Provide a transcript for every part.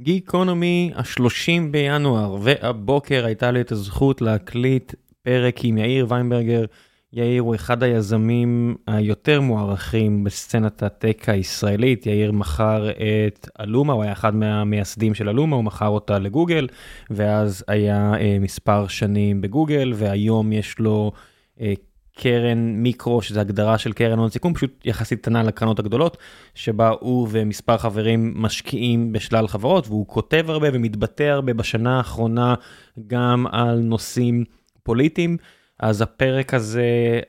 גיקונומי השלושים בינואר, והבוקר הייתה לי את הזכות להקליט פרק עם יאיר ויינברגר. יאיר הוא אחד היזמים היותר מוערכים בסצנת הטק הישראלית. יאיר מכר את אלומה, הוא היה אחד מהמייסדים של אלומה, הוא מכר אותה לגוגל, ואז היה אה, מספר שנים בגוגל, והיום יש לו אה, קרן מיקרו, שזה הגדרה של קרן הון סיכון, פשוט יחסית קטנה לקרנות הגדולות, שבה הוא ומספר חברים משקיעים בשלל חברות, והוא כותב הרבה ומתבטא הרבה בשנה האחרונה גם על נושאים פוליטיים. אז הפרק הזה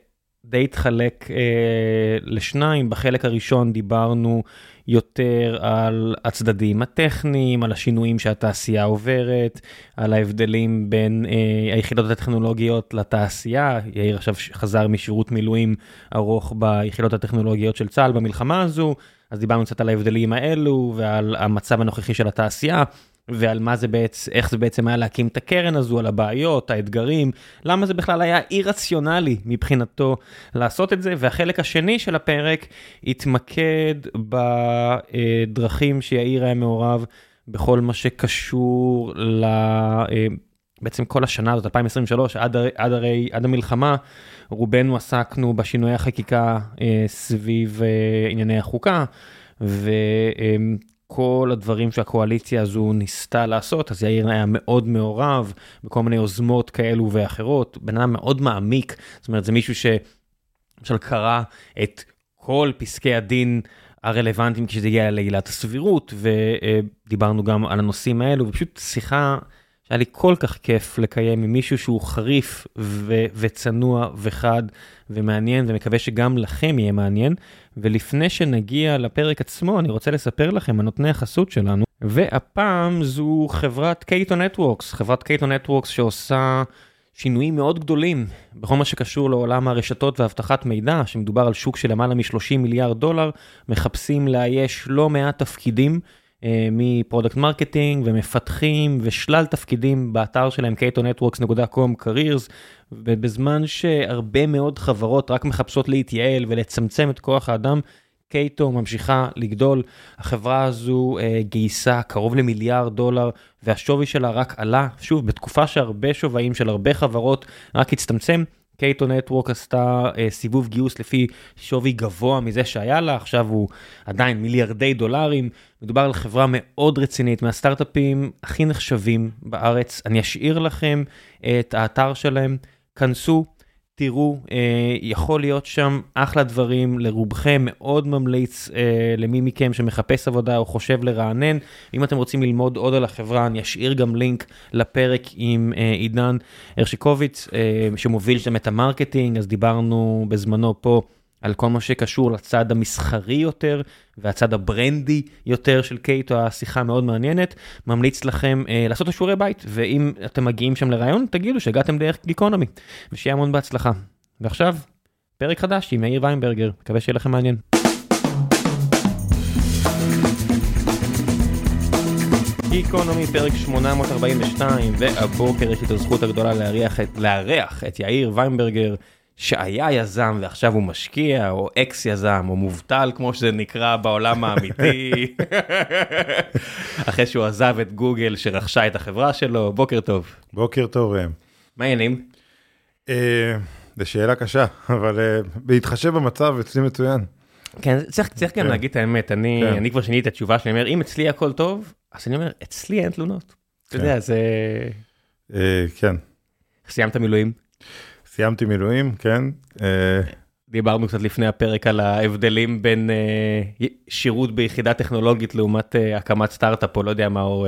די התחלק אה, לשניים, בחלק הראשון דיברנו יותר על הצדדים הטכניים, על השינויים שהתעשייה עוברת, על ההבדלים בין אה, היחידות הטכנולוגיות לתעשייה. יאיר עכשיו חזר משירות מילואים ארוך ביחידות הטכנולוגיות של צה"ל במלחמה הזו, אז דיברנו קצת על ההבדלים האלו ועל המצב הנוכחי של התעשייה. ועל מה זה בעצם, איך זה בעצם היה להקים את הקרן הזו, על הבעיות, האתגרים, למה זה בכלל היה אי רציונלי מבחינתו לעשות את זה, והחלק השני של הפרק התמקד בדרכים שיאיר היה מעורב בכל מה שקשור ל... בעצם כל השנה הזאת, 2023, עד, עד הרי, עד המלחמה, רובנו עסקנו בשינויי החקיקה אה, סביב אה, ענייני החוקה, ו... אה, כל הדברים שהקואליציה הזו ניסתה לעשות, אז יאיר היה מאוד מעורב בכל מיני יוזמות כאלו ואחרות, בן אדם מאוד מעמיק, זאת אומרת זה מישהו שלמשל קרא את כל פסקי הדין הרלוונטיים כשזה הגיע לעילת הסבירות, ודיברנו גם על הנושאים האלו, ופשוט שיחה שהיה לי כל כך כיף לקיים עם מישהו שהוא חריף ו- וצנוע וחד ומעניין, ומקווה שגם לכם יהיה מעניין. ולפני שנגיע לפרק עצמו, אני רוצה לספר לכם על נותני החסות שלנו, והפעם זו חברת קייטו נטוורקס, חברת קייטו נטוורקס שעושה שינויים מאוד גדולים בכל מה שקשור לעולם הרשתות ואבטחת מידע, שמדובר על שוק של למעלה מ-30 מיליארד דולר, מחפשים לאייש לא מעט תפקידים. אה, מ product marketing ומפתחים ושלל תפקידים באתר שלהם catonetworks.com careers ובזמן שהרבה מאוד חברות רק מחפשות להתייעל ולצמצם את כוח האדם. Cato ממשיכה לגדול, החברה הזו אה, גייסה קרוב למיליארד דולר והשווי שלה רק עלה, שוב בתקופה שהרבה שווים של הרבה חברות רק הצטמצם, Cato Networks עשתה אה, סיבוב גיוס לפי שווי גבוה מזה שהיה לה, עכשיו הוא עדיין מיליארדי דולרים. מדובר על חברה מאוד רצינית, מהסטארט-אפים הכי נחשבים בארץ. אני אשאיר לכם את האתר שלהם, כנסו, תראו, אה, יכול להיות שם אחלה דברים לרובכם, מאוד ממליץ אה, למי מכם שמחפש עבודה או חושב לרענן. אם אתם רוצים ללמוד עוד על החברה, אני אשאיר גם לינק לפרק עם אה, עידן הרשיקוביץ, אה, שמוביל שם את ה marketing, אז דיברנו בזמנו פה. על כל מה שקשור לצד המסחרי יותר והצד הברנדי יותר של Cato, השיחה מאוד מעניינת. ממליץ לכם אה, לעשות את השיעורי בית, ואם אתם מגיעים שם לרעיון, תגידו שהגעתם דרך Geekonomy, ושיהיה המון בהצלחה. ועכשיו, פרק חדש עם יאיר וינברגר, מקווה שיהיה לכם מעניין. גיקונומי פרק 842 והבוקר יש לי את הזכות הגדולה לארח את, את יאיר ויינברגר שהיה יזם ועכשיו הוא משקיע, או אקס יזם, או מובטל כמו שזה נקרא בעולם האמיתי, אחרי שהוא עזב את גוגל שרכשה את החברה שלו, בוקר טוב. בוקר טוב ראם. מה העניינים? אה, זו שאלה קשה, אבל אה, בהתחשב במצב אצלי מצוין. כן, צריך, צריך גם כן. להגיד את האמת, אני, כן. אני כבר שיניתי את התשובה שלי, אני אומר, אם אצלי הכל טוב, אז אני אומר, אצלי אין תלונות. אתה יודע, כן. זה... אה, כן. סיימת מילואים? סיימתי מילואים, כן. אה, דיברנו קצת לפני הפרק על ההבדלים בין uh, שירות ביחידה טכנולוגית לעומת uh, הקמת סטארט-אפ או לא יודע מה, או,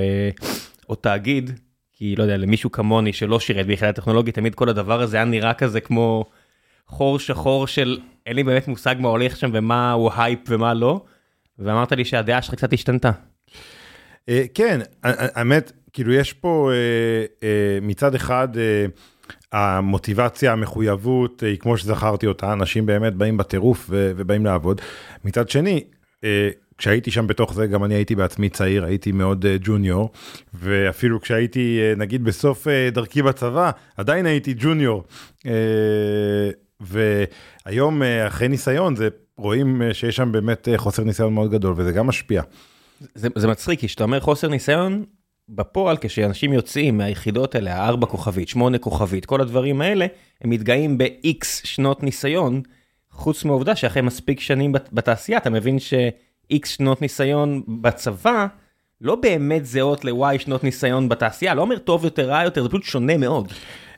או תאגיד, כי לא יודע, למישהו כמוני שלא שירת ביחידה טכנולוגית, תמיד כל הדבר הזה היה נראה כזה כמו חור שחור של אין לי באמת מושג מה הולך שם ומה הוא הייפ ומה לא, ואמרת לי שהדעה שלך קצת השתנתה. כן, האמת, כאילו יש פה מצד אחד, המוטיבציה, המחויבות, היא כמו שזכרתי אותה, אנשים באמת באים בטירוף ובאים לעבוד. מצד שני, אה, כשהייתי שם בתוך זה, גם אני הייתי בעצמי צעיר, הייתי מאוד אה, junior, ואפילו כשהייתי, אה, נגיד, בסוף דרכי בצבא, עדיין הייתי ג'וניור. והיום, אחרי ניסיון, זה, רואים שיש שם באמת חוסר ניסיון מאוד גדול, וזה גם משפיע. זה, זה מצחיק, כי כשאתה אומר חוסר ניסיון, בפועל כשאנשים יוצאים מהיחידות האלה, הארבע כוכבית, שמונה כוכבית, כל הדברים האלה, הם מתגאים ב-X שנות ניסיון, חוץ מהעובדה שאחרי מספיק שנים בת- בתעשייה, אתה מבין ש-X שנות ניסיון בצבא, לא באמת זהות ל-Y שנות ניסיון בתעשייה, לא אומר טוב יותר, רע יותר, זה פשוט שונה מאוד.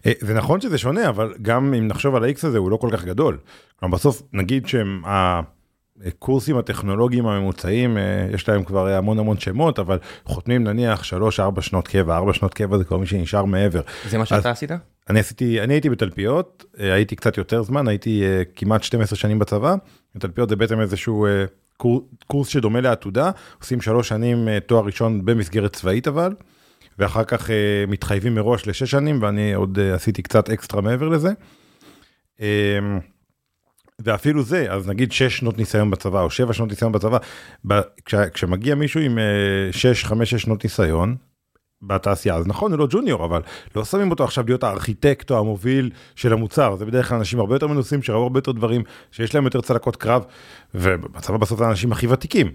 אה, זה נכון שזה שונה, אבל גם אם נחשוב על ה-X הזה, הוא לא כל כך גדול. כלומר, בסוף נגיד שהם הקורסים הטכנולוגיים הממוצעים, אה, יש להם כבר המון המון שמות, אבל חותמים נניח 3-4 שנות קבע, 4 שנות קבע זה כבר מי שנשאר מעבר. זה מה שאתה עשית? אני עשיתי, אני הייתי בתלפיות, אה, הייתי קצת יותר זמן, הייתי אה, כמעט 12 שנים בצבא. תלפיות זה בעצם איזשהו אה, קור, קורס שדומה לעתודה, עושים שלוש שנים אה, תואר ראשון במסגרת צבאית אבל, ואחר כך אה, מתחייבים מראש לשש שנים, ואני עוד אה, עשיתי קצת אקסטרה מעבר לזה. ואפילו זה, אז נגיד שש שנות ניסיון בצבא, או שבע שנות ניסיון בצבא, ב, כש, כשמגיע מישהו עם אה, שש, חמש, שש שנות ניסיון, בתעשייה אז נכון הוא לא ג'וניור אבל לא שמים אותו עכשיו להיות הארכיטקט או המוביל של המוצר זה בדרך כלל אנשים הרבה יותר מנוסים שראו הרבה יותר דברים שיש להם יותר צלקות קרב ובצבא בסוף זה האנשים הכי ותיקים.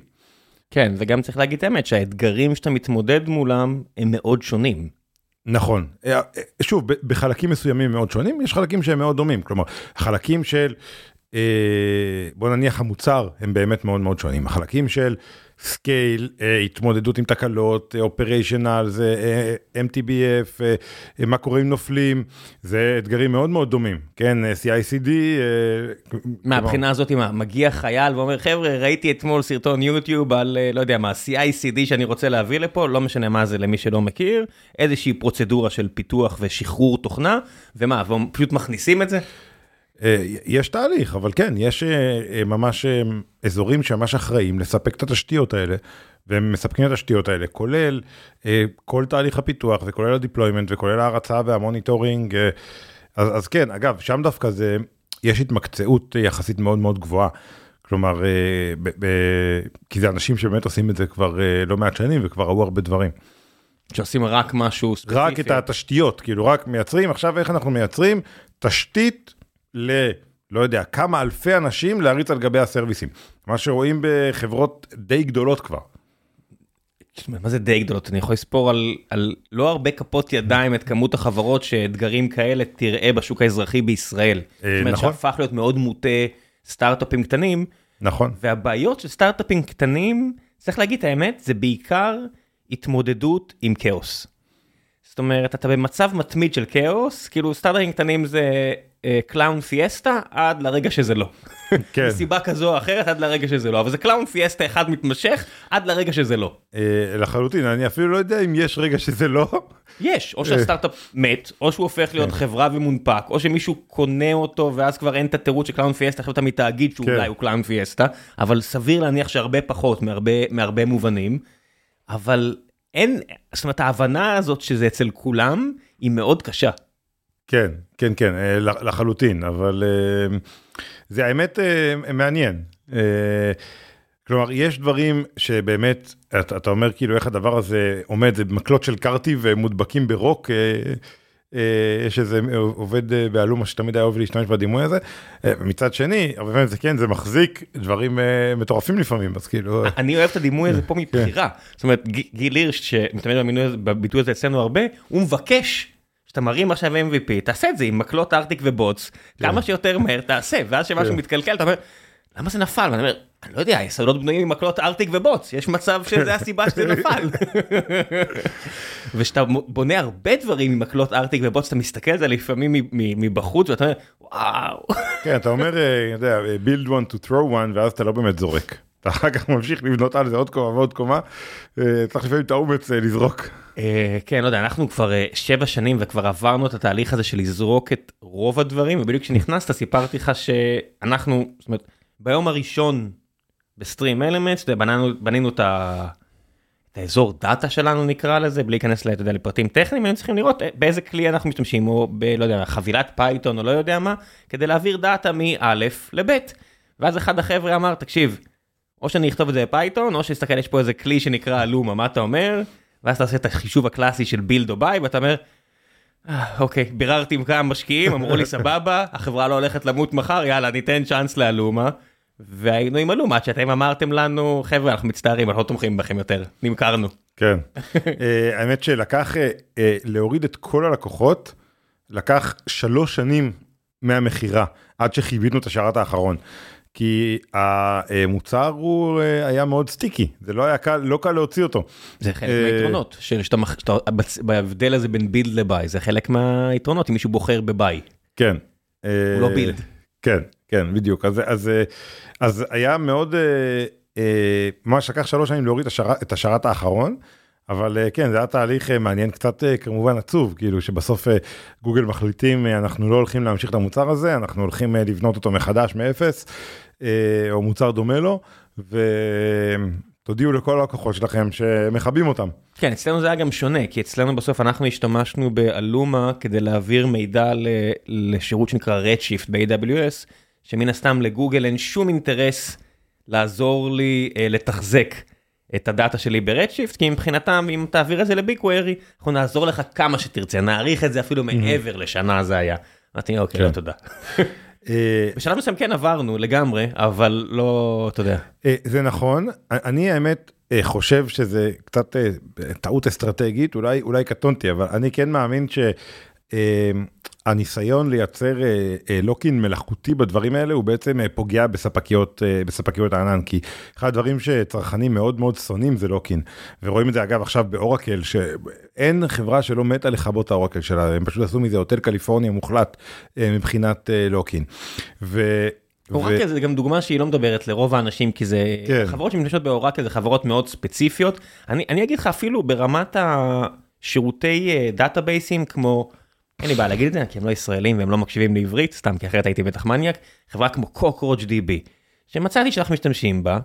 כן, וגם צריך להגיד את האמת שהאתגרים שאתה מתמודד מולם הם מאוד שונים. נכון אה, אה, שוב בחלקים מסוימים מאוד שונים יש חלקים שהם מאוד דומים כלומר חלקים של בוא נניח המוצר הם באמת מאוד מאוד שונים החלקים של scale אה, התמודדות עם תקלות operational זה אה, MTBF אה, מה קורה אם נופלים זה אתגרים מאוד מאוד דומים כן אה, CICD. אה, מהבחינה הזאת מה, מגיע חייל ואומר חבר'ה ראיתי אתמול סרטון יוטיוב על אה, לא יודע מה CICD שאני רוצה להביא לפה לא משנה מה זה למי שלא מכיר איזושהי פרוצדורה של פיתוח ושחרור תוכנה ומה ופשוט מכניסים את זה. אה, יש תהליך אבל כן יש אה, אה, ממש אזורים שממש אחראים לספק את התשתיות האלה והם מספקים את התשתיות האלה כולל כל תהליך הפיתוח וכולל ה deployment וכולל ההרצה וה monitoring אז, אז כן אגב שם דווקא זה יש התמקצעות יחסית מאוד מאוד גבוהה. כלומר ב, ב, כי זה אנשים שבאמת עושים את זה כבר לא מעט שנים וכבר ראו הרבה דברים. שעושים רק משהו ספציפי. רק את התשתיות כאילו רק מייצרים עכשיו איך אנחנו מייצרים תשתית ל... לא יודע, כמה אלפי אנשים להריץ על גבי הסרוויסים. מה שרואים בחברות די גדולות כבר. מה זה די גדולות אני יכול לספור על, על לא הרבה כפות ידיים את כמות החברות שאתגרים כאלה תראה בשוק האזרחי בישראל. אה, זאת אומרת נכון. שהפך להיות מאוד מוטה סטארט-אפים קטנים נכון. והבעיות של סטארט-אפים קטנים צריך להגיד את האמת זה בעיקר התמודדות עם כאוס. זאת אומרת אתה במצב מתמיד של כאוס כאילו סטארט-אפים קטנים זה clown fiesta עד לרגע שזה לא. כן. מסיבה כזו או אחרת עד לרגע שזה לא אבל זה clown fiesta אחד מתמשך עד לרגע שזה לא. אה, לחלוטין, אני אפילו לא יודע אם יש רגע שזה לא. יש, או שהסטארט-אפ מת, או שהוא הופך להיות חברה ומונפק, או שמישהו קונה אותו ואז כבר אין את התירוץ של clown fiesta, עכשיו אתה תאגיד כן. שאולי הוא clown fiesta, אבל סביר להניח שהרבה פחות מהרבה מובנים, אבל אין, זאת אומרת ההבנה הזאת שזה אצל כולם היא מאוד קשה. כן, כן, כן, אה, לח- לחלוטין, אבל אה, זה האמת אה, מעניין. כלומר, יש דברים שבאמת, אתה, אומר כאילו איך הדבר הזה עומד, זה מקלות של קרטי ומודבקים ברוק. אה, אה, יש איזה עובד אה, באלומה שתמיד היה אוהב להשתמש בדימוי הזה. אה, ומצד שני, הרבה פעמים זה כן, זה מחזיק דברים אה, מטורפים לפעמים, אז כאילו... אני אוהב את הדימוי הזה פה מבחירה, זאת אומרת גיל הירש הזה- בביטוי הזה אצלנו הרבה, הוא מבקש. שאתה מרים עכשיו MVP, תעשה את זה עם מקלות ארטיק ובוץ, כמה שיותר מהר תעשה, ואז שמשהו כן. מתקלקל, אתה אומר, למה זה נפל? ואני אומר, אני לא יודע, יסודות בנויים עם מקלות ארטיק ובוץ, יש מצב שזה הסיבה שזה נפל. וכשאתה בונה הרבה דברים עם מקלות ארטיק ובוץ, אתה מסתכל על זה לפעמים מבחוץ, ואתה אומר, וואו. כן, אתה אומר, אה, אתה יודע, build one to throw one, ואז אתה לא באמת זורק. אתה אחר כך ממשיך לבנות על זה עוד קומה ועוד קומה, אה, צריך לפעמים את האומץ אה, לזרוק. אה, כן, לא יודע, אנחנו כבר אה, שבע שנים וכבר עברנו את התהליך הזה של לזרוק את רוב הדברים, ובדיוק כשנכנסת סיפרתי לך שאנחנו, זאת אומרת, ביום הראשון ב StreamElements, בנינו, את, ה... את האזור דאטה שלנו נקרא לזה, בלי להיכנס יודע, לפרטים טכניים, היינו צריכים לראות אה, באיזה כלי אנחנו משתמשים, או ב... לא יודע, חבילת Python או לא יודע מה, כדי להעביר דאטה מא' לב'. ואז אחד החבר'ה אמר, תקשיב, או שאני אכתוב את זה ב Python, או שתסתכל, יש פה איזה כלי שנקרא אלומה, מה אתה אומר? ואז אתה עושה את החישוב הקלאסי של build או buy, ואתה אומר, "אה, אוקיי, ביררתי עם כמה משקיעים, אמרו לי סבבה, החברה לא הולכת למות מחר, יאללה, ניתן צ'אנס לאלומה. והיינו עם אלומה שאתם אמרתם לנו חבר'ה אנחנו מצטערים אנחנו לא תומכים בכם יותר נמכרנו. כן. אה, האמת שלקח אה, אה, להוריד את כל הלקוחות לקח שלוש שנים מהמכירה עד שחיווינו את השרת האחרון. כי המוצר הוא היה מאוד סטיקי זה לא היה קל לא קל להוציא אותו. זה חלק מהיתרונות שאתה בהבדל הזה בין בילד לביי זה חלק מהיתרונות אם מישהו בוחר בביי. כן. הוא לא בילד. כן כן בדיוק אז אז אז היה מאוד ממש לקח שלוש שנים להוריד את השרת האחרון. אבל כן זה היה תהליך מעניין קצת כמובן עצוב כאילו שבסוף גוגל מחליטים אנחנו לא הולכים להמשיך את המוצר הזה אנחנו הולכים לבנות אותו מחדש מאפס או מוצר דומה לו ותודיעו לכל הלקוחות שלכם שמכבים אותם. כן אצלנו זה היה גם שונה כי אצלנו בסוף אנחנו השתמשנו באלומה כדי להעביר מידע לשירות שנקרא Redshift ב-AWS שמן הסתם לגוגל אין שום אינטרס לעזור לי לתחזק. את הדאטה שלי ב Redshift כי מבחינתם אם תעביר את זה ל BigQuery אנחנו נעזור לך כמה שתרצה נעריך את זה אפילו מעבר לשנה זה היה. אמרתי אוקיי לא, תודה. בשלב מסוים כן עברנו לגמרי אבל לא אתה יודע. זה נכון אני האמת חושב שזה קצת טעות אסטרטגית אולי אולי קטונתי אבל אני כן מאמין שהניסיון לייצר lock-in מלאכותי בדברים האלה הוא בעצם פוגע בספקיות בספקיות הענן כי אחד הדברים שצרכנים מאוד מאוד שונאים זה lock-in ורואים את זה אגב עכשיו באורקל שאין חברה שלא מתה לכבות את האורקל שלה הם פשוט עשו מזה Hotel California מוחלט מבחינת lock-in. אורקל זה גם דוגמה שהיא לא מדברת לרוב האנשים כי זה כן. חברות שמשתמשות באורקל זה חברות מאוד ספציפיות אני אני אגיד לך אפילו ברמת השירותי דאטאבייסים כמו. אין לי בעיה להגיד את זה כי הם לא ישראלים והם לא מקשיבים לעברית סתם כי אחרת הייתי בטח מניאק חברה כמו CockroachDB שמצאתי שאנחנו משתמשים בה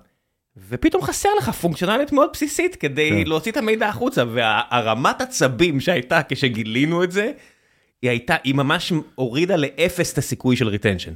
ופתאום חסר לך פונקציונלית מאוד בסיסית כדי כן. להוציא את המידע החוצה והרמת עצבים שהייתה כשגילינו את זה. היא הייתה היא ממש הורידה לאפס את הסיכוי של retention.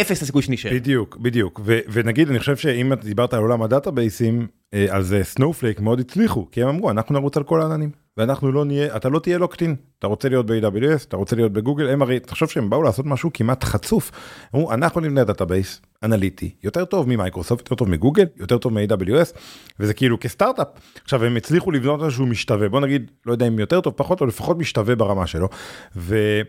אפס הסיכוי שנשאר. בדיוק בדיוק ונגיד אני חושב שאם אתה דיברת על עולם הדאטאבייסים אז Snowflake מאוד הצליחו כי הם אמרו אנחנו נרוץ על כל העננים ואנחנו לא נהיה אתה לא תהיה locked in אתה רוצה להיות ב-AWS אתה רוצה להיות בגוגל הם הרי תחשוב שהם באו לעשות משהו כמעט חצוף. אמרו אנחנו נבנה database אנליטי יותר טוב ממייקרוסופט יותר טוב מגוגל יותר טוב מ-AWS וזה כאילו כסטארט-אפ עכשיו הם הצליחו לבנות איזשהו משתווה בוא נגיד לא יודע אם יותר טוב פחות או לפחות משתווה ברמה שלו. ו...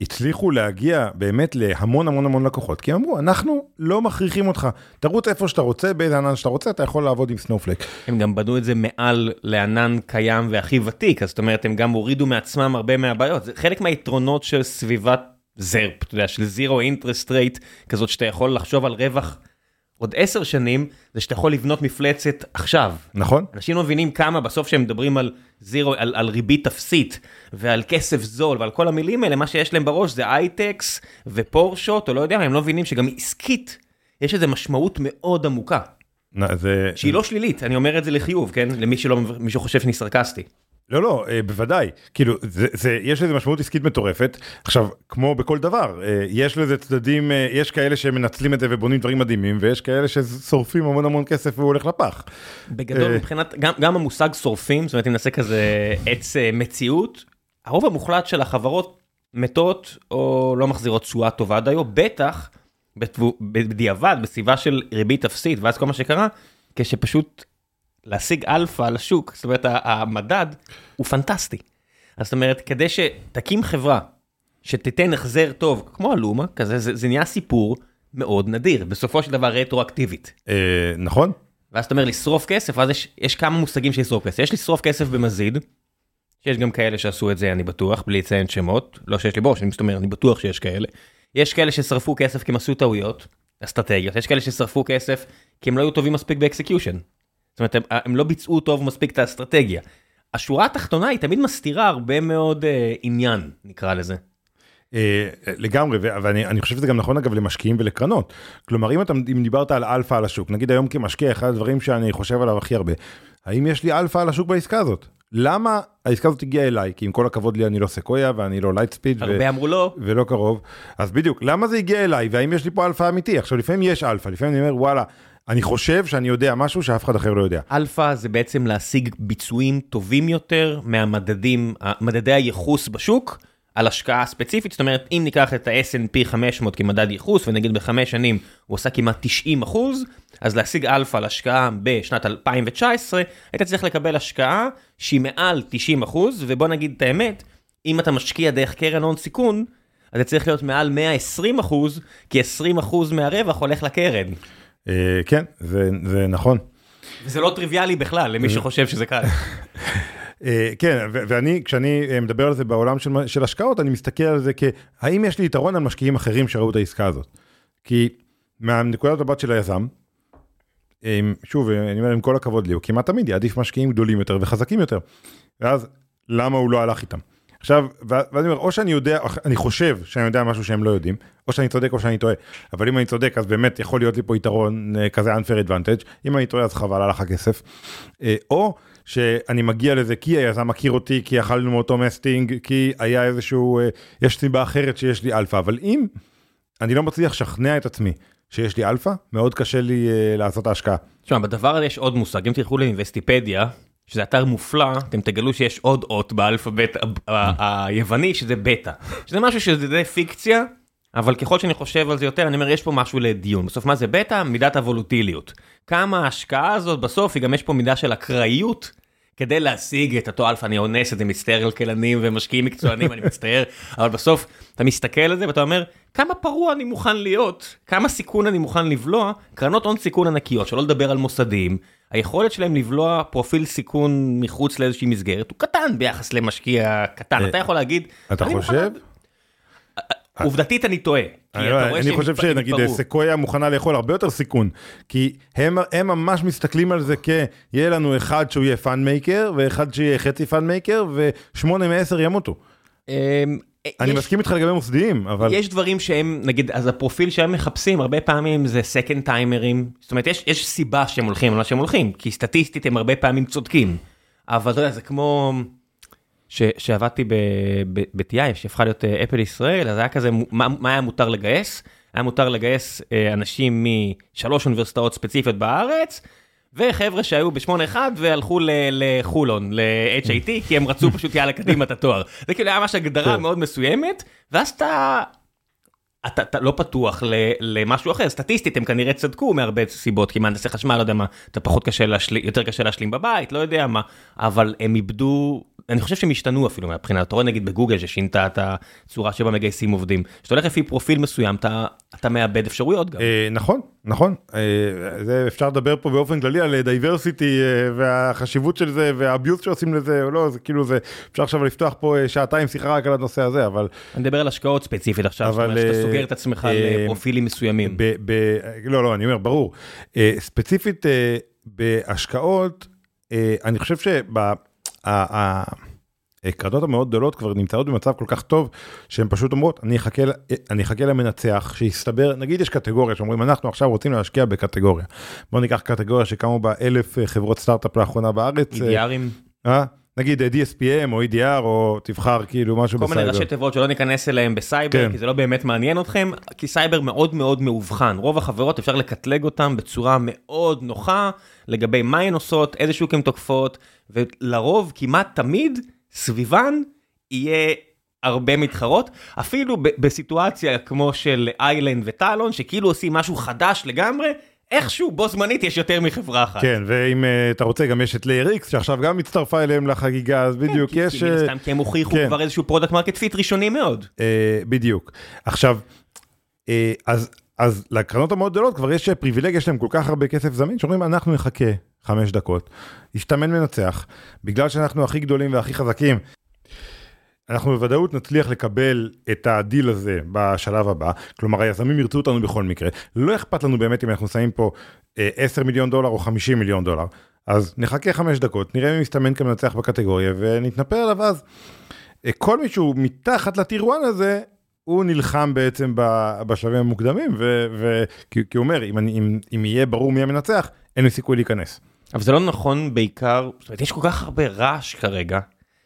הצליחו להגיע באמת להמון המון המון לקוחות כי אמרו אנחנו לא מכריחים אותך תרוץ איפה שאתה רוצה באיזה ענן שאתה רוצה אתה יכול לעבוד עם Snowflake. הם גם בנו את זה מעל לענן קיים והכי ותיק אז זאת אומרת הם גם הורידו מעצמם הרבה מהבעיות זה חלק מהיתרונות של סביבת זרפ אתה יודע של זירו אינטרסט רייט כזאת שאתה יכול לחשוב על רווח. עוד עשר שנים זה שאתה יכול לבנות מפלצת עכשיו. נכון. אנשים לא מבינים כמה בסוף שהם מדברים על זירו, על, על ריבית אפסית ועל כסף זול ועל כל המילים האלה, מה שיש להם בראש זה אייטקס ופורשות או לא יודע, הם לא מבינים שגם עסקית יש איזה משמעות מאוד עמוקה. זה... שהיא לא שלילית, אני אומר את זה לחיוב, כן? למי שלא, שחושב שאני סרקסטי. לא לא אה, בוודאי כאילו זה זה יש לזה משמעות עסקית מטורפת עכשיו כמו בכל דבר אה, יש לזה צדדים אה, יש כאלה שמנצלים את זה ובונים דברים מדהימים ויש כאלה ששורפים המון המון כסף והוא הולך לפח. בגדול מבחינת גם גם המושג שורפים זאת אומרת אם נעשה כזה עץ מציאות הרוב המוחלט של החברות מתות או לא מחזירות תשואה טובה דיו בטח בדיעבד בסביבה של ריבית אפסית ואז כל מה שקרה כשפשוט להשיג אלפא על השוק, זאת אומרת המדד הוא פנטסטי. אז זאת אומרת, כדי שתקים חברה שתיתן החזר טוב, כמו אלומה, כזה, זה, זה נהיה סיפור מאוד נדיר, בסופו של דבר רטרואקטיבית. אה, נכון. ואז אתה אומר לשרוף כסף, אז יש, יש כמה מושגים של לשרוף כסף. יש לשרוף כסף במזיד, שיש גם כאלה שעשו את זה, אני בטוח, בלי לציין שמות, לא שיש לי בראש, אני מסתובב, אני בטוח שיש כאלה. יש כאלה ששרפו כסף כי הם עשו טעויות, אסטרטגיות, יש כאלה ששרפו כסף כי הם לא היו טובים מספיק ב execution. זאת אומרת, הם, הם לא ביצעו טוב מספיק את האסטרטגיה. השורה התחתונה היא תמיד מסתירה הרבה מאוד אה, עניין, נקרא לזה. אה, לגמרי ואני אני חושב שזה גם נכון אגב למשקיעים ולקרנות. כלומר אם אתה אם דיברת על אלפא על השוק נגיד היום כמשקיע אחד הדברים שאני חושב עליו הכי הרבה האם יש לי אלפא על השוק בעסקה הזאת? למה העסקה הזאת הגיעה אליי? כי עם כל הכבוד לי אני לא סקויה ואני לא Lightspeed הרבה אמרו לא. ולא קרוב. אז בדיוק למה זה הגיע אליי? והאם יש לי פה אלפא אמיתי? עכשיו לפעמים יש אלפא לפעמים אני אומר וואלה אני חושב שאני יודע משהו שאף אחד אחר לא יודע. אלפא זה בעצם להשיג ביצועים טובים יותר מהמדדים, מדדי הייחוס בשוק, על השקעה ספציפית, זאת אומרת, אם ניקח את ה-S&P 500 כמדד ייחוס, ונגיד בחמש שנים הוא עשה כמעט 90 אחוז, אז להשיג אלפא על השקעה בשנת 2019, היית צריך לקבל השקעה שהיא מעל 90 אחוז, ובוא נגיד את האמת, אם אתה משקיע דרך קרן הון סיכון, אז זה צריך להיות מעל 120 אחוז, כי 20 אחוז מהרווח הולך לקרן. אה, כן, זה, זה נכון. וזה לא טריוויאלי בכלל, למי שחושב שזה קל. אה, כן, ואני, כשאני אה, מדבר על זה בעולם של, של השקעות, אני מסתכל על זה כהאם יש לי יתרון על משקיעים אחרים שראו את העסקה הזאת. כי מהנקודת הבת של היזם, שוב, אני אומר עם כל הכבוד לי, הוא כמעט תמיד יעדיף משקיעים גדולים יותר וחזקים יותר. ואז למה הוא לא הלך איתם? עכשיו, ואני אומר, או שאני יודע, אני חושב שאני יודע משהו שהם לא יודעים, או שאני צודק או שאני טועה. אבל אם אני צודק, אז באמת יכול להיות לי פה יתרון כזה unfair advantage, אם אני טועה אז חבל הלך הכסף. או שאני מגיע לזה כי היזם מכיר אותי, כי אכלנו מאותו מסטינג, כי היה איזשהו, יש סיבה אחרת שיש לי אלפא, אבל אם אני לא מצליח לשכנע את עצמי שיש לי אלפא, מאוד קשה לי לעשות ההשקעה. תשמע, בדבר הזה יש עוד מושג, אם תלכו ל Investopedia, שזה אתר מופלא, אתם תגלו שיש עוד אות באלפאבית היווני, שזה בטא. שזה משהו שזה פיקציה, אבל ככל שאני חושב על זה יותר, אני אומר, יש פה משהו לדיון. בסוף, מה זה בטא? מידת הוולוטיליות. כמה ההשקעה הזאת, בסוף, היא גם יש פה מידה של אקראיות. כדי להשיג את אותו אלפא, אני אונס את זה, מצטער על כלכלנים ומשקיעים מקצוענים, אני מצטער, אבל בסוף אתה מסתכל על זה ואתה אומר, כמה פרוע אני מוכן להיות, כמה סיכון אני מוכן לבלוע, קרנות הון סיכון ענקיות, שלא לדבר על מוסדיים, היכולת שלהם לבלוע פרופיל סיכון מחוץ לאיזושהי מסגרת הוא קטן ביחס למשקיע קטן, אתה יכול להגיד, אתה חושב? עובדתית אני טועה. אני חושב שנגיד סקויה מוכנה לאכול הרבה יותר סיכון, כי הם ממש מסתכלים על זה כיהיה לנו אחד שהוא יהיה fund maker, ואחד שיהיה חצי fund maker, ושמונה מעשר ימותו. אני מסכים איתך לגבי מוסדיים, אבל... יש דברים שהם, נגיד, אז הפרופיל שהם מחפשים, הרבה פעמים זה second timer ים, זאת אומרת, יש סיבה שהם הולכים על מה שהם הולכים, כי סטטיסטית הם הרבה פעמים צודקים, אבל אתה יודע, זה כמו... שעבדתי ב-TI, שהפכה להיות אפל אה, ישראל, אז היה כזה, מה, מה היה מותר לגייס? היה מותר לגייס אה, אנשים משלוש אוניברסיטאות ספציפיות בארץ, וחבר'ה שהיו ב-81 והלכו לחולון, ל-HIT, כי הם רצו פשוט יאללה קדימה את התואר. זה כאילו היה ממש הגדרה כן. מאוד מסוימת, ואז אתה... אתה, אתה לא פתוח למשהו אחר, סטטיסטית הם כנראה צדקו מהרבה סיבות, כי מהנדסי חשמל, לא יודע מה, אתה פחות קשה להשלים, יותר קשה להשלים בבית, לא יודע מה, אבל הם איבדו אני חושב שהם השתנו אפילו מהבחינה, אתה רואה נגיד בגוגל ששינתה את הצורה שבה מגייסים עובדים. כשאתה הולך לפי פרופיל מסוים אתה, אתה מאבד אפשרויות גם. אה, נכון, נכון. אה, זה אפשר לדבר פה באופן כללי על diversity אה, והחשיבות של זה וה abuse שעושים לזה או לא, זה כאילו זה, אפשר עכשיו לפתוח פה שעתיים שיחה רק על הנושא הזה, אבל... אני מדבר על השקעות ספציפית עכשיו, אבל, שאתה סוגר את עצמך לפרופילים מסוימים. ב, ב, לא, לא, אני אומר, ברור. ספציפית בהשקעות, אני חושב שב... הקרנות המאוד גדולות כבר נמצאות במצב כל כך טוב שהן פשוט אומרות אני אחכה אני אחכה למנצח שיסתמן נגיד יש קטגוריה שאומרים אנחנו עכשיו רוצים להשקיע בקטגוריה. בוא ניקח קטגוריה שקמו בה אלף אה, חברות סטארט-אפ לאחרונה בארץ. EDRים. אה? נגיד DSPM או EDR או תבחר כאילו משהו בסייבר. כל מיני ראשי תיבות שלא ניכנס אליהם בסייבר כן. כי זה לא באמת מעניין אתכם כי סייבר מאוד מאוד מאובחן רוב החברות אפשר לקטלג אותם בצורה מאוד נוחה לגבי מה הן עושות איזה שוק הן תוקפות ולרוב כמעט תמיד סביבן יהיה הרבה מתחרות אפילו בסיטואציה כמו של איילנד וטלון שכאילו עושים משהו חדש לגמרי איכשהו בו זמנית יש יותר מחברה אחת. כן ואם uh, אתה רוצה גם יש את LayerX שעכשיו גם הצטרפה אליהם לחגיגה אז בדיוק כן, יש. כי, כי, uh, כי הם הוכיחו כן. כבר איזשהו product market fit ראשוני מאוד. Uh, בדיוק עכשיו uh, אז אז לקרנות המאוד גדולות כבר יש פריבילגיה יש להם כל כך הרבה כסף זמין שאומרים אנחנו נחכה חמש דקות, יסתמן מנצח, בגלל שאנחנו הכי גדולים והכי חזקים, אנחנו בוודאות נצליח לקבל את הדיל הזה בשלב הבא, כלומר היזמים ירצו אותנו בכל מקרה, לא אכפת לנו באמת אם אנחנו שמים פה 10 אה, מיליון דולר או 50 מיליון דולר, אז נחכה חמש דקות, נראה מי מסתמן כמנצח בקטגוריה ונתנפל עליו אז. אה, כל מי שהוא מתחת ל tier 1 הזה, הוא נלחם בעצם בשלבים המוקדמים, ו, ו, כי, כי הוא אומר, אם, אני, אם, אם יהיה ברור מי המנצח, אין לי סיכוי להיכנס. אבל זה לא נכון בעיקר, זאת אומרת, יש כל כך הרבה רעש כרגע,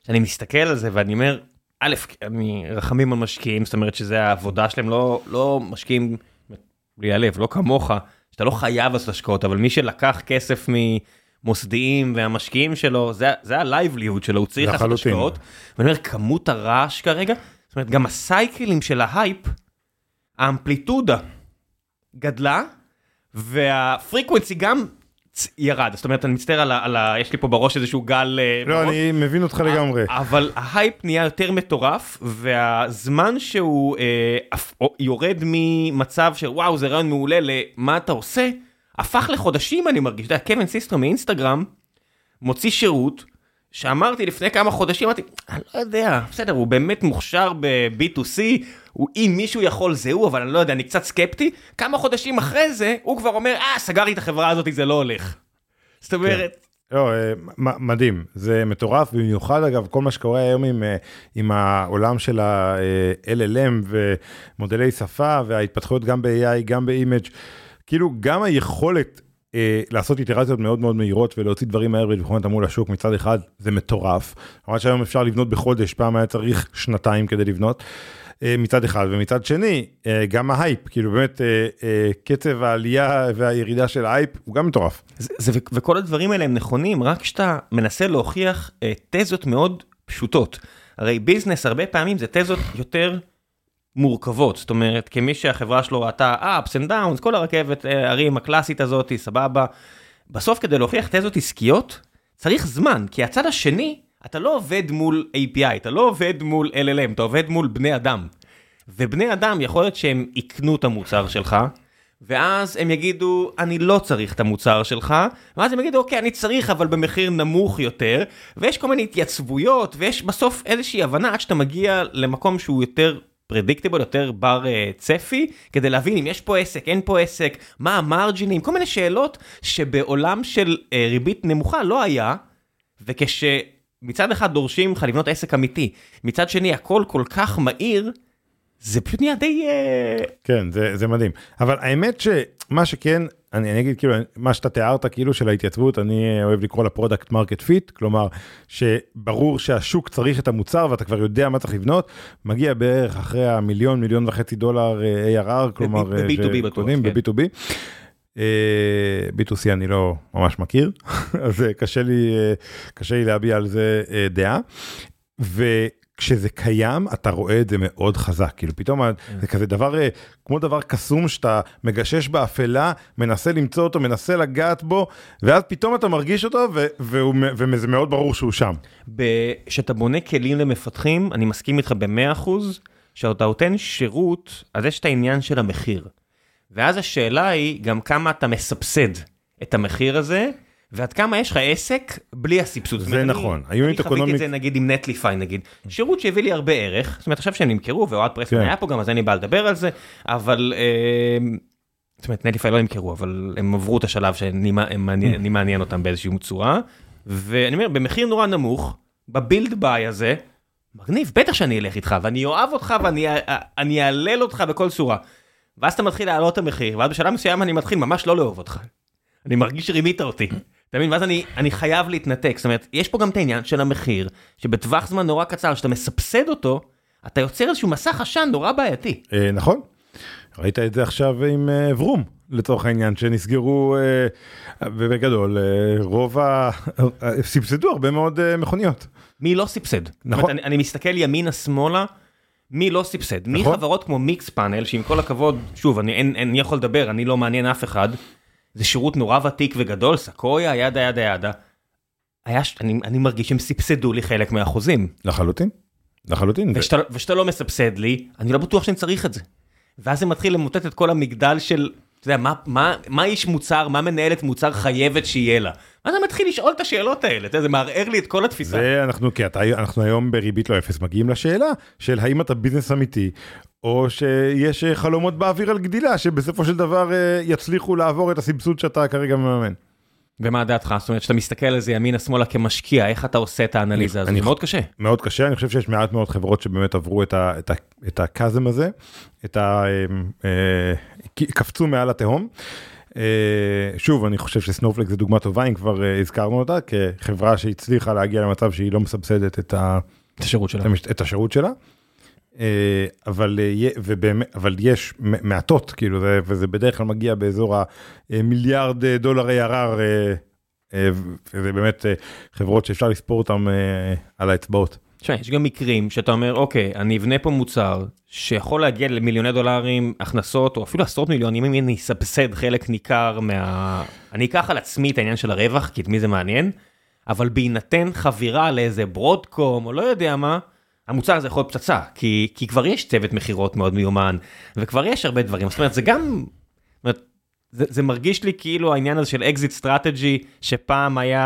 שאני מסתכל על זה ואני אומר, א', אני רחמים על משקיעים, זאת אומרת שזה העבודה שלהם, לא, לא משקיעים, בלי הלב, לא כמוך, שאתה לא חייב לעשות השקעות, אבל מי שלקח כסף ממוסדיים והמשקיעים שלו, זה, זה הלייבליהוד שלו, הוא צריך לעשות השקעות. ואני אומר, כמות הרעש כרגע, זאת אומרת, גם ה cycleים של ההייפ, האמפליטודה גדלה, וה frequency גם ירד. זאת אומרת, אני מצטער על ה... על ה... יש לי פה בראש איזשהו גל... אה, לא, בראש. אני מבין אותך לגמרי. אבל ההייפ נהיה יותר מטורף, והזמן שהוא אה, אפ- יורד ממצב של וואו זה רעיון מעולה למה אתה עושה, הפך לחודשים אני מרגיש. אתה יודע, קווין סיסטרום מאינסטגרם מוציא שירות, שאמרתי לפני כמה חודשים, אמרתי, אני לא יודע, בסדר, הוא באמת מוכשר ב-B2C, הוא, אם מישהו יכול זה הוא, אבל אני לא יודע, אני קצת סקפטי. כמה חודשים אחרי זה, הוא כבר אומר, אה, סגרתי את החברה הזאת, זה לא הולך. זאת אומרת, לא, אה, מדהים, זה מטורף, במיוחד אגב, כל מה שקורה היום עם, אה, עם העולם של ה-LLM ומודלי שפה וההתפתחויות גם ב-AI, גם ב-Image, כאילו גם היכולת אה, לעשות איטרציות מאוד מאוד מהירות ולהוציא דברים מהר ולבחון אותם מול השוק מצד אחד זה מטורף, ממש שהיום אפשר לבנות בחודש, פעם היה צריך שנתיים כדי לבנות. אה, מצד אחד ומצד שני אה, גם ההייפ כאילו באמת אה, אה, קצב העלייה והירידה של ההייפ הוא גם מטורף. זה, זה, וכל הדברים האלה הם נכונים רק כשאתה מנסה להוכיח אה, תזות מאוד פשוטות. הרי ביזנס הרבה פעמים זה תזות יותר מורכבות, זאת אומרת כמי שהחברה שלו ראתה ups and downs, כל הרכבת אה, הרים הקלאסית הזאת, סבבה. בסוף כדי להוכיח תזות עסקיות צריך זמן, כי הצד השני, אתה לא עובד מול API, אתה לא עובד מול LLM, אתה עובד מול בני אדם. ובני אדם יכול להיות שהם יקנו את המוצר שלך, ואז הם יגידו, אני לא צריך את המוצר שלך, ואז הם יגידו, אוקיי, אני צריך, אבל במחיר נמוך יותר, ויש כל מיני התייצבויות, ויש בסוף איזושהי הבנה עד שאתה מגיע למקום שהוא יותר פרדיקטיבל, יותר בר uh, צפי, כדי להבין אם יש פה עסק, אין פה עסק, מה ה marginים, כל מיני שאלות שבעולם של uh, ריבית נמוכה לא היה, וכשמצד אחד דורשים לך לבנות עסק אמיתי, מצד שני הכל כל כך מהיר, זה פשוט נהיה די... אה, כן זה זה מדהים אבל האמת שמה שכן אני, אני אגיד כאילו מה שאתה תיארת כאילו של ההתייצבות אני אה, אוהב לקרוא ל product market fit כלומר שברור שהשוק צריך את המוצר ואתה כבר יודע מה צריך לבנות מגיע בערך אחרי המיליון מיליון וחצי דולר אה, ARR כלומר ב- ב-B2B בטוח, כן. ב-B2B. אה, B2C אני לא ממש מכיר אז קשה לי קשה לי להביע על זה דעה. וכשזה קיים אתה רואה את זה מאוד חזק כאילו פתאום זה כזה דבר אה, כמו דבר קסום שאתה מגשש באפלה מנסה למצוא אותו מנסה לגעת בו ואז פתאום אתה מרגיש אותו וזה מאוד ברור שהוא שם. כשאתה בונה כלים למפתחים, אני מסכים איתך במאה אחוז, שאתה נותן שירות, אז יש את העניין של המחיר. ואז השאלה היא גם כמה אתה מסבסד את המחיר הזה, ועד כמה יש לך עסק בלי הסבסוד. זה אומרת, נכון. אני, אני חוויתי את זה נגיד עם נטליפיי נגיד, שירות שהביא לי הרבה ערך, זאת אומרת עכשיו שהם נמכרו, ואוהד פרסמן כן. היה פה גם, אז אין לי בעיה לדבר על זה, אבל... אה, זאת אומרת נטליפיי לא נמכרו אבל הם עברו את השלב שאני מעניין, אני מעניין אותם באיזושהי צורה ואני אומר במחיר נורא נמוך בבילד ביי הזה מגניב בטח שאני אלך איתך ואני אוהב אותך ואני אני אהלל אותך בכל צורה. ואז אתה מתחיל להעלות את המחיר ואז בשלב מסוים אני מתחיל ממש לא לאהוב אותך. אני מרגיש שרימית אותי. אתה מבין? ואז אני, אני חייב להתנתק, זאת אומרת, יש פה גם את העניין של המחיר, שבטווח זמן נורא קצר, שאתה מסבסד אותו, אתה יוצר איזשהו מסך עשן נורא בעייתי. אה, נכון. ראית את זה עכשיו עם אה, ורום לצורך העניין שנסגרו אה, ובגדול אה, רוב ה... אה, סבסדו הרבה מאוד אה, מכוניות. מי לא סבסד? נכון. אומרת, אני, אני מסתכל ימינה שמאלה, מי לא סבסד? מי נכון. חברות כמו מיקס פאנל, שעם כל הכבוד, שוב, אני, אין, אין, אני יכול לדבר, אני לא מעניין אף אחד, זה שירות נורא ותיק וגדול, סקויה, ידה ידה ידה. היה, ש- אני, אני מרגיש שהם סבסדו לי חלק מהאחוזים. לחלוטין. לחלוטין. ושאתה, ושאתה לא מסבסד לי, אני לא בטוח שאני צריך את זה. ואז זה מתחיל למוטט את כל המגדל של, אתה יודע, מה, מה, מה איש מוצר, מה מנהלת מוצר חייבת שיהיה לה. ואז אני מתחיל לשאול את השאלות האלה, אתה יודע, זה מערער לי את כל התפיסה. זה אנחנו כי אתה אנחנו היום בריבית לא אפס מגיעים לשאלה של האם אתה ביזנס אמיתי או שיש אה, חלומות באוויר על גדילה שבסופו של דבר אה, יצליחו לעבור את הסבסוד שאתה כרגע מממן. ומה דעתך? זאת אומרת, שאתה מסתכל על זה ימינה שמאלה כמשקיע, איך אתה עושה את האנליזה הזאת? זה מאוד קשה. מאוד קשה אני חושב שיש מעט מאוד חברות שבאמת עברו את, ה, את, ה, את הקאזם הזה את ה... אה, אה, קפצו מעל התהום. אה, שוב אני חושב שסנופלק זה דוגמה טובה אם כבר אה, הזכרנו אותה כחברה שהצליחה להגיע למצב שהיא לא מסבסדת את, ה, את השירות שלה. את השירות שלה. אה, אבל אה, ובאמת אבל יש מעטות כאילו זה וזה בדרך כלל מגיע באזור המיליארד אה, דולר ARR אה, אה, וזה באמת חברות שאפשר לספור אותם אה, על האצבעות. תשמע, יש גם מקרים שאתה אומר, אוקיי, אני אבנה פה מוצר שיכול להגיע למיליוני דולרים הכנסות, או אפילו עשרות מיליונים, אם אני אסבסד חלק ניכר מה... אני אקח על עצמי את העניין של הרווח, כי את מי זה מעניין, אבל בהינתן חבירה לאיזה ברודקום, או לא יודע מה, המוצר הזה יכול להיות פצצה, כי, כי כבר יש צוות מכירות מאוד מיומן, וכבר יש הרבה דברים, זאת אומרת, זה גם... זה, זה מרגיש לי כאילו העניין הזה של exit strategy, שפעם היה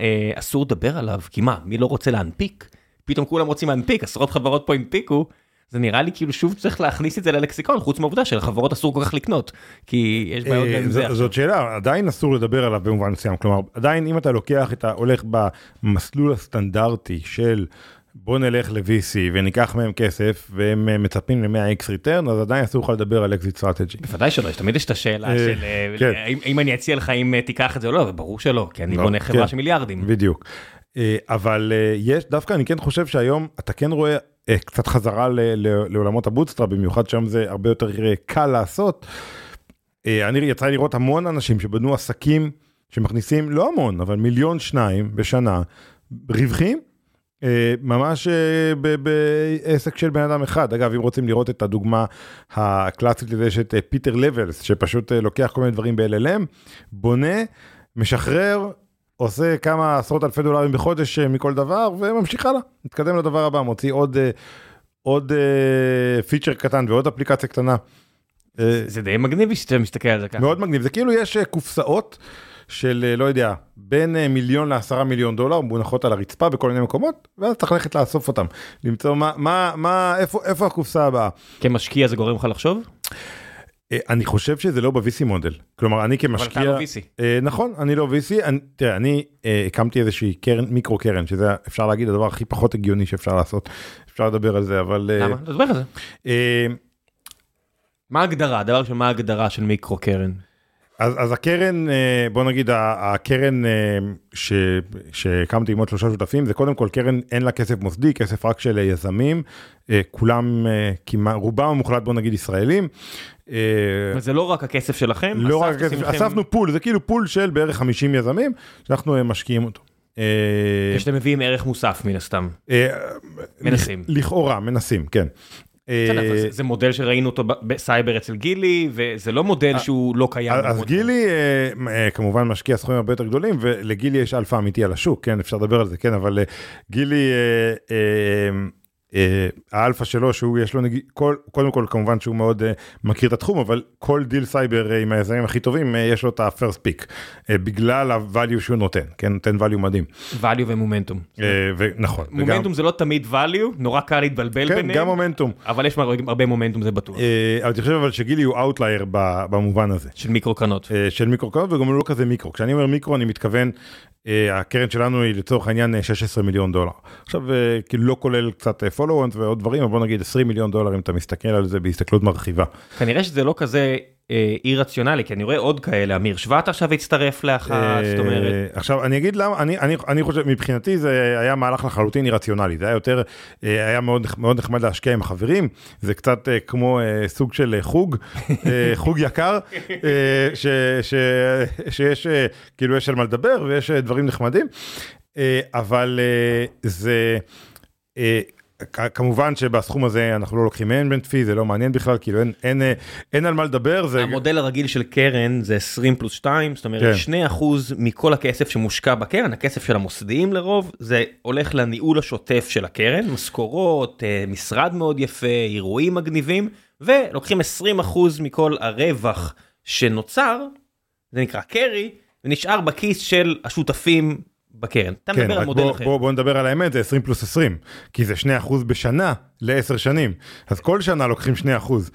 אה, אסור לדבר עליו, כי מה, מי לא רוצה להנפיק? פתאום כולם רוצים להנפיק, עשרות חברות פה הנפיקו, זה נראה לי כאילו שוב צריך להכניס את זה ללקסיקון, חוץ מהעובדה שלחברות אסור כל כך לקנות, כי יש בעיות אה, גם עם זה. זאת שאלה, עדיין אסור לדבר עליו במובן מסוים, כלומר, עדיין אם אתה לוקח את ה... הולך במסלול הסטנדרטי של בוא נלך ל-VC וניקח מהם כסף והם אה, מצפים ל-100x return, אז עדיין אסור לך לדבר על exit strategy. בוודאי שלא, יש תמיד יש את השאלה אה, של אה, כן. אם אני אציע לך אם תיקח את זה או לא, ברור שלא, כי אני לא, בונה כן. חברה של מיליארדים. בדיוק. אבל יש, דווקא אני כן חושב שהיום אתה כן רואה אה, קצת חזרה ל- ל- לעולמות ה bootstrap, במיוחד שם זה הרבה יותר קל לעשות. אני יצא לי לראות המון אנשים שבנו עסקים שמכניסים לא המון, אבל מיליון שניים בשנה, רווחים. אה, ממש אה, בעסק של בן אדם אחד. אגב, אם רוצים לראות את הדוגמה הקלאסית לזה, יש את אה, פיטר לבלס, שפשוט לוקח כל מיני דברים ב-LLM, בונה, משחרר, עושה כמה עשרות אלפי דולרים בחודש מכל דבר, וממשיך הלאה, מתקדם לדבר הבא, מוציא עוד, עוד פיצ'ר קטן ועוד אפליקציה קטנה. זה די מגניב שאתה מסתכל על זה ככה. מאוד מגניב, זה כאילו יש קופסאות של אה, לא יודע, בין אה, מיליון לעשרה מיליון דולר מונחות על הרצפה בכל מיני מקומות, ואז צריך ללכת לאסוף אותם, למצוא מה, מה, מה, איפה, איפה הקופסה הבאה. כמשקיע זה גורם לך לחשוב? אה, אני חושב שזה לא ב-VC מודל, כלומר אני אבל אתה כמשקיע, לא VC. נכון, אני לא VC, אני, תראה, אני הקמתי איזושהי קרן, מיקרו קרן, שזה אפשר להגיד הדבר הכי פחות הגיוני שאפשר לעשות, אפשר לדבר על זה, אבל... למה? תדבר על זה. מה ההגדרה? דבר ראשון, מה ההגדרה של מיקרו קרן? אז, אז הקרן, אה, בוא נגיד, הקרן אה, ש, שהקמתי עם עוד שלושה שותפים, זה קודם כל קרן, אין לה כסף מוסדי, כסף רק של יזמים, אה, כולם, אה, כמעט, רובם המוחלט, בוא נגיד, ישראלים. אה, אבל זה לא רק הכסף שלכם? לא רק הכסף, לכם- אספנו pool, זה כאילו pool של בערך 50 יזמים, שאנחנו משקיעים אותו. שאתם מביאים ערך מוסף מן הסתם. מנסים. לכאורה, מנסים, כן. אה, זה- מודל שראינו אותו בסייבר אצל גילי, וזה לא מודל שהוא לא קיים. אז גילי אה, אה, כמובן משקיע סכומים הרבה יותר גדולים ולגילי יש אלפא אמיתי על השוק כן אפשר לדבר על זה כן אבל אה, גילי אה, אה, אה, האלפא שלו שהוא יש לו נגיד כל קודם כל כמובן שהוא מאוד אה, מכיר את התחום אבל כל דיל סייבר אה, עם היזמים הכי טובים אה, יש לו את ה-first pick אה, בגלל ה-value שהוא נותן כן נותן value מדהים value ומומנטום. אה, וגם- מומנטום זה לא תמיד value, נורא קל להתבלבל כן, ביניהם, גם מומנטום אבל יש הרבה- מומנטום זה בטוח, אה, אבל אני חושב אבל שגילי הוא outlier במובן הזה. של מיקרו קרנות. אה, של מיקרו קרנות וגם לא כזה מיקרו. כשאני אומר מיקרו אני מתכוון, אה, הקרן שלנו היא לצורך העניין אה, 16 מיליון דולר. עכשיו אה, כאילו לא כולל קצת follow-ons ועוד דברים, אבל בוא נגיד 20 מיליון דולר אם אתה מסתכל על זה בהסתכלות מרחיבה. כנראה שזה לא כזה אה, אי רציונלי, כי אני רואה עוד כאלה, אמיר שוואט עכשיו הצטרף לאחת, זאת אומרת, אה, עכשיו אני אגיד למה, אני, אני, אני חושב, מבחינתי זה היה מהלך לחלוטין אירציונלי, זה היה יותר, אה, היה מאוד, מאוד נחמד להשקיע עם החברים, זה קצת אה, כמו אה, סוג של אה, חוג, אה, חוג יקר, אה, ש, ש, שיש, אה, כאילו יש על מה לדבר ויש אה, דברים נחמדים, אה, אבל אה, זה, אה, כמובן שבסכום הזה אנחנו לא לוקחים management fee, זה לא מעניין בכלל, כאילו אין, אין, אה, אין על מה לדבר, זה... המודל הרגיל של קרן זה 20 פלוס 2, זאת אומרת כן. 2 אחוז מכל הכסף שמושקע בקרן, הכסף של המוסדיים לרוב, זה הולך לניהול השוטף של הקרן, משכורות, אה, משרד מאוד יפה, אירועים מגניבים, ולוקחים 20 אחוז מכל הרווח שנוצר, זה נקרא carry, ונשאר בכיס של השותפים בקרן. אתה כן, מדבר על מודל בוא, אחר. בוא, בוא נדבר על האמת, זה 20 פלוס 20, כי זה 2% בשנה ל-10 שנים, אז כל שנה לוקחים 2%.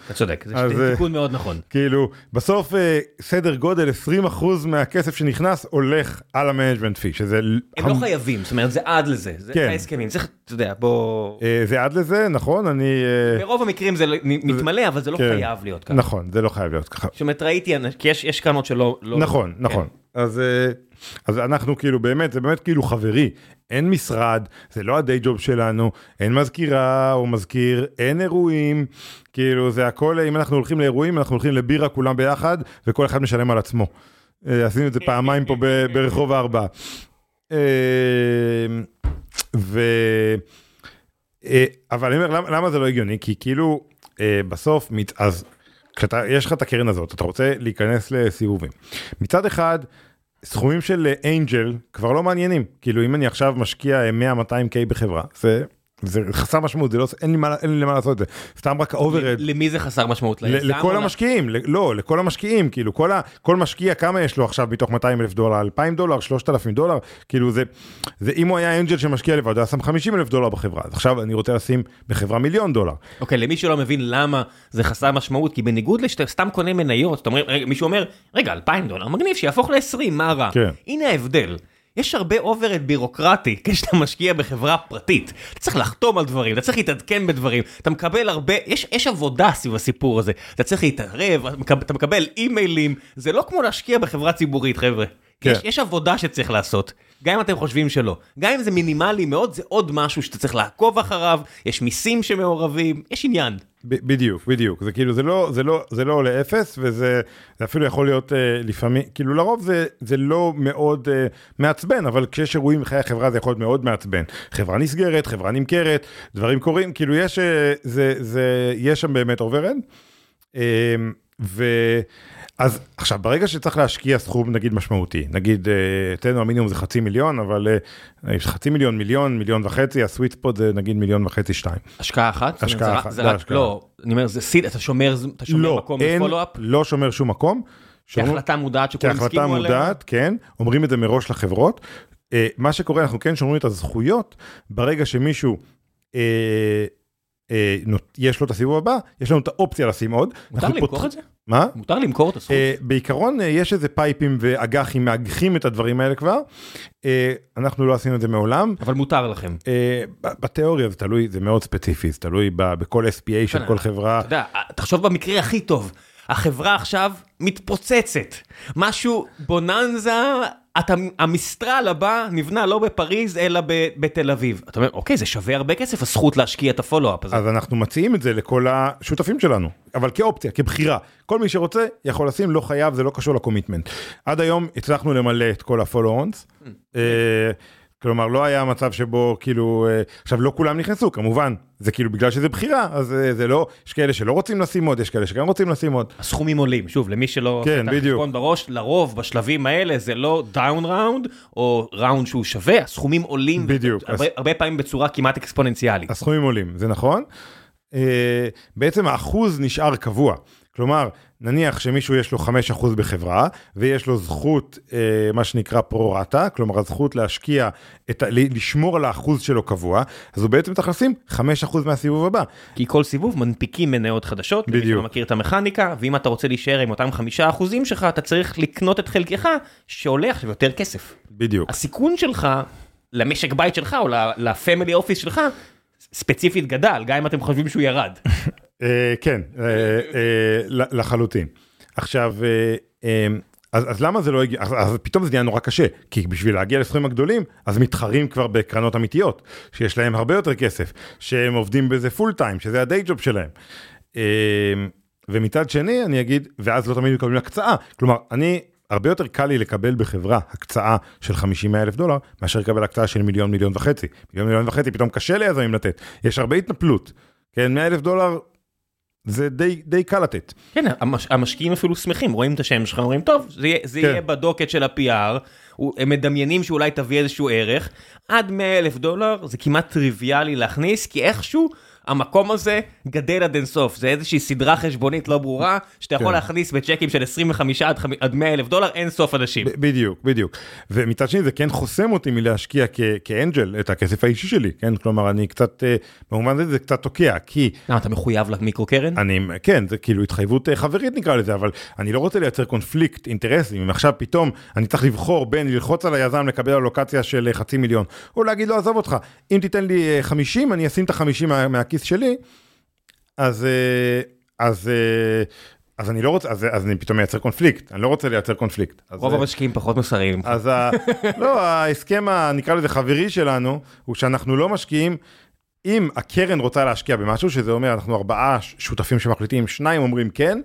אתה צודק, זה אז, אה, תיקון מאוד נכון. כאילו, בסוף אה, סדר גודל 20% מהכסף שנכנס הולך על ה management fee, שזה... הם לא חייבים, זאת אומרת זה עד לזה, זה כן. ההסכמים, צריך, אתה יודע, בוא... אה, זה עד לזה, נכון? אני... ברוב המקרים זה מתמלא, אבל זה לא כן. חייב להיות ככה. נכון, זה לא חייב להיות ככה. זאת אומרת, ראיתי, כי יש, יש קרנות שלא... לא, נכון, כן. נכון. אז, אה, אז אנחנו כאילו באמת, זה באמת כאילו חברי, אין משרד, זה לא הדיי ג'וב שלנו, אין מזכירה או מזכיר, אין אירועים, כאילו זה הכל, אם אנחנו הולכים לאירועים, אנחנו הולכים לבירה כולם ביחד, וכל אחד משלם על עצמו. אה, עשינו את זה פעמיים פה ב- ברחוב הארבעה. אה, ו... אה, אבל אני אומר, למה, למה זה לא הגיוני? כי כאילו, בסוף, אז כשאתה, יש לך את הקרן הזאת, אתה רוצה להיכנס לסיבובים. מצד אחד, סכומים של אנג'ל כבר לא מעניינים. כאילו, אם אני עכשיו משקיע 100-200K בחברה, זה... זה חסר משמעות, זה לא, אין לי מה, אין לי למה לעשות את זה, סתם רק ה overhead, למי זה חסר משמעות? ל- לכל המשקיעים, ל- לא, לכל המשקיעים, כאילו כל, ה, כל משקיע כמה יש לו עכשיו מתוך 200 אלף דולר, 2,000 דולר, 3,000 דולר, כאילו זה, זה אם הוא היה אנג'ל שמשקיע לבד, הוא היה שם 50 אלף דולר בחברה, אז עכשיו אני רוצה לשים בחברה מיליון דולר. אוקיי, למי שלא מבין למה זה חסר משמעות, כי בניגוד לשאתה סתם קונה מניות, אתה אומר, רגע, מישהו אומר, רגע, 2,000 דולר, מגניב, שיהפוך ל-20, מה רע? כן. הנה ההבדל. יש הרבה overhead בירוקרטי כשאתה משקיע בחברה פרטית. אתה צריך לחתום על דברים, אתה צריך להתעדכן בדברים, אתה מקבל הרבה, יש, יש עבודה סביב הסיפור הזה. אתה צריך להתערב, אתה מקבל אימיילים, זה לא כמו להשקיע בחברה ציבורית, חבר'ה. כן. יש, יש עבודה שצריך לעשות, גם אם אתם חושבים שלא. גם אם זה מינימלי מאוד, זה עוד משהו שאתה צריך לעקוב אחריו, יש מיסים שמעורבים, יש עניין. ב- בדיוק, בדיוק, זה כאילו, זה לא, זה לא, זה לא עולה אפס, וזה זה אפילו יכול להיות אה, לפעמים, כאילו לרוב זה, זה לא מאוד אה, מעצבן, אבל כשיש אירועים בחיי החברה זה יכול להיות מאוד מעצבן. חברה נסגרת, חברה נמכרת, דברים קורים, כאילו יש, אה, זה, זה, יש שם באמת overhead. אה, ו... אז עכשיו ברגע שצריך להשקיע סכום נגיד משמעותי נגיד אה, אצלנו המינימום זה חצי מיליון אבל אה, חצי מיליון מיליון מיליון וחצי הסוויט ספוט זה נגיד מיליון וחצי שתיים. השקעה אחת? השקעה אחת, זה זה רק. לא, אני אומר, זה סיד, אתה שומר, אתה שומר לא, מקום בפולו-אפ? לא שומר שום מקום. כהחלטה מודעת שכולם כהחלטה הסכימו עליה? מודעת, כן, אומרים את זה מראש לחברות. אה, מה שקורה, אנחנו כן שומרים את הזכויות, ברגע שמישהו, אה, אה, יש לו את הסיבוב הבא, יש לנו את האופציה לשים עוד. מותר למכור פותח- את זה? מה? מותר למכור את הזכות? אה, בעיקרון אה, יש איזה פייפים ואג"חים מאגחים את הדברים האלה כבר. אה, אנחנו לא עשינו את זה מעולם. אבל מותר לכם. אה, בתיאוריה זה תלוי, זה מאוד ספציפי, זה תלוי בכל SPA של כן, כל חברה. אתה יודע, תחשוב במקרה הכי טוב, החברה עכשיו מתפוצצת, משהו בוננזה, אתה, המיסטרל הבא נבנה לא בפריז אלא ב, בתל אביב. אתה אומר, אוקיי, זה שווה הרבה כסף, הזכות להשקיע את הפולו-אפ הזה. אז אנחנו מציעים את זה לכל השותפים שלנו, אבל כאופציה, כבחירה. כל מי שרוצה יכול לשים, לא חייב, זה לא קשור לקומיטמנט. עד היום הצלחנו למלא את כל ה-follow-ons. כלומר, לא היה מצב שבו כאילו, אה, עכשיו לא כולם נכנסו, כמובן, זה כאילו בגלל שזה בחירה, אז אה, זה לא, יש כאלה שלא רוצים לשים עוד, יש כאלה שגם רוצים לשים עוד. הסכומים עולים, שוב, למי שלא כן, בדיוק. בראש, לרוב בשלבים האלה זה לא down round, או round שהוא שווה, הסכומים עולים, בדיוק, הרבה, אז- הרבה פעמים בצורה כמעט אקספוננציאלית. הסכומים עולים, זה נכון. אה, בעצם האחוז נשאר קבוע. כלומר, נניח שמישהו יש לו 5% בחברה, ויש לו זכות, אה, מה שנקרא פרו-רטה, כלומר הזכות להשקיע, את, לשמור על האחוז שלו קבוע, אז הוא בעצם צריך לשים 5% מהסיבוב הבא. כי כל סיבוב מנפיקים מניות חדשות, למי בדיוק. שלא מכיר את המכניקה, ואם אתה רוצה להישאר עם אותם חמישה אחוזים שלך, אתה צריך לקנות את חלקך, שעולה עכשיו יותר כסף. בדיוק. הסיכון שלך למשק בית שלך, או לפמילי אופיס שלך, ספציפית גדל, גם אם אתם חושבים שהוא ירד. אה, כן, אה, אה, ל- לחלוטין. עכשיו, אה, אה, אז, אז למה זה לא הגיע, אז, אז פתאום זה נהיה נורא קשה, כי בשביל להגיע לסכומים הגדולים, אז מתחרים כבר בקרנות אמיתיות, שיש להם הרבה יותר כסף, שהם עובדים בזה פול טיים, שזה הדיי ג'וב שלהם. אה, ומצד שני, אני אגיד, ואז לא תמיד מקבלים הקצאה, כלומר, אני, הרבה יותר קל לי לקבל בחברה הקצאה של 50 אלף דולר, מאשר לקבל הקצאה של מיליון, מיליון וחצי. מיליון, מיליון וחצי, פתאום קשה ליזמים לתת, יש הרבה התנפלות. כן, 100 אלף דולר זה די, די קל לתת. כן, המש, המשקיעים אפילו שמחים, רואים את השם שלך, אומרים, טוב, זה, זה כן. יהיה בדוקט של ה-PR, הם מדמיינים שאולי תביא איזשהו ערך, עד 100 אלף דולר זה כמעט טריוויאלי להכניס, כי איכשהו המקום הזה גדל עד אינסוף, זה איזושהי סדרה חשבונית לא ברורה, שאתה יכול כן. להכניס בצ'קים של 25 עד, עד 100 אלף דולר, אין סוף אנשים. בדיוק, בדיוק. ומצד שני זה כן חוסם אותי מלהשקיע כ- כאנג'ל את הכסף האישי שלי, כן? כלומר, אני קצת, אה, במובן הזה זה קצת תוקע, כי למה, אתה מחויב למיקרו קרן? אני, כן, זה כאילו התחייבות אה, חברית נקרא לזה, אבל אני לא רוצה לייצר קונפליקט אינטרסים, אם עכשיו פתאום אני צריך לבחור בין ללחוץ על היזם לקבל אלוקציה של אה, חצי מיליון, או להגיד לו עזוב אותך, אם תיתן לי אה, 50 אני אשים את ה-50 מה, מהכיס שלי, אז, אה, אז, אה, אז אני לא רוצה, אז, אז אני פתאום מייצר קונפליקט, אני לא רוצה לייצר קונפליקט. רוב אה, המשקיעים פחות מוסריים. אז ה... לא, ההסכם, נקרא לזה חברי שלנו, הוא שאנחנו לא משקיעים, אם הקרן רוצה להשקיע במשהו, שזה אומר אנחנו ארבעה שותפים שמחליטים, שניים אומרים כן,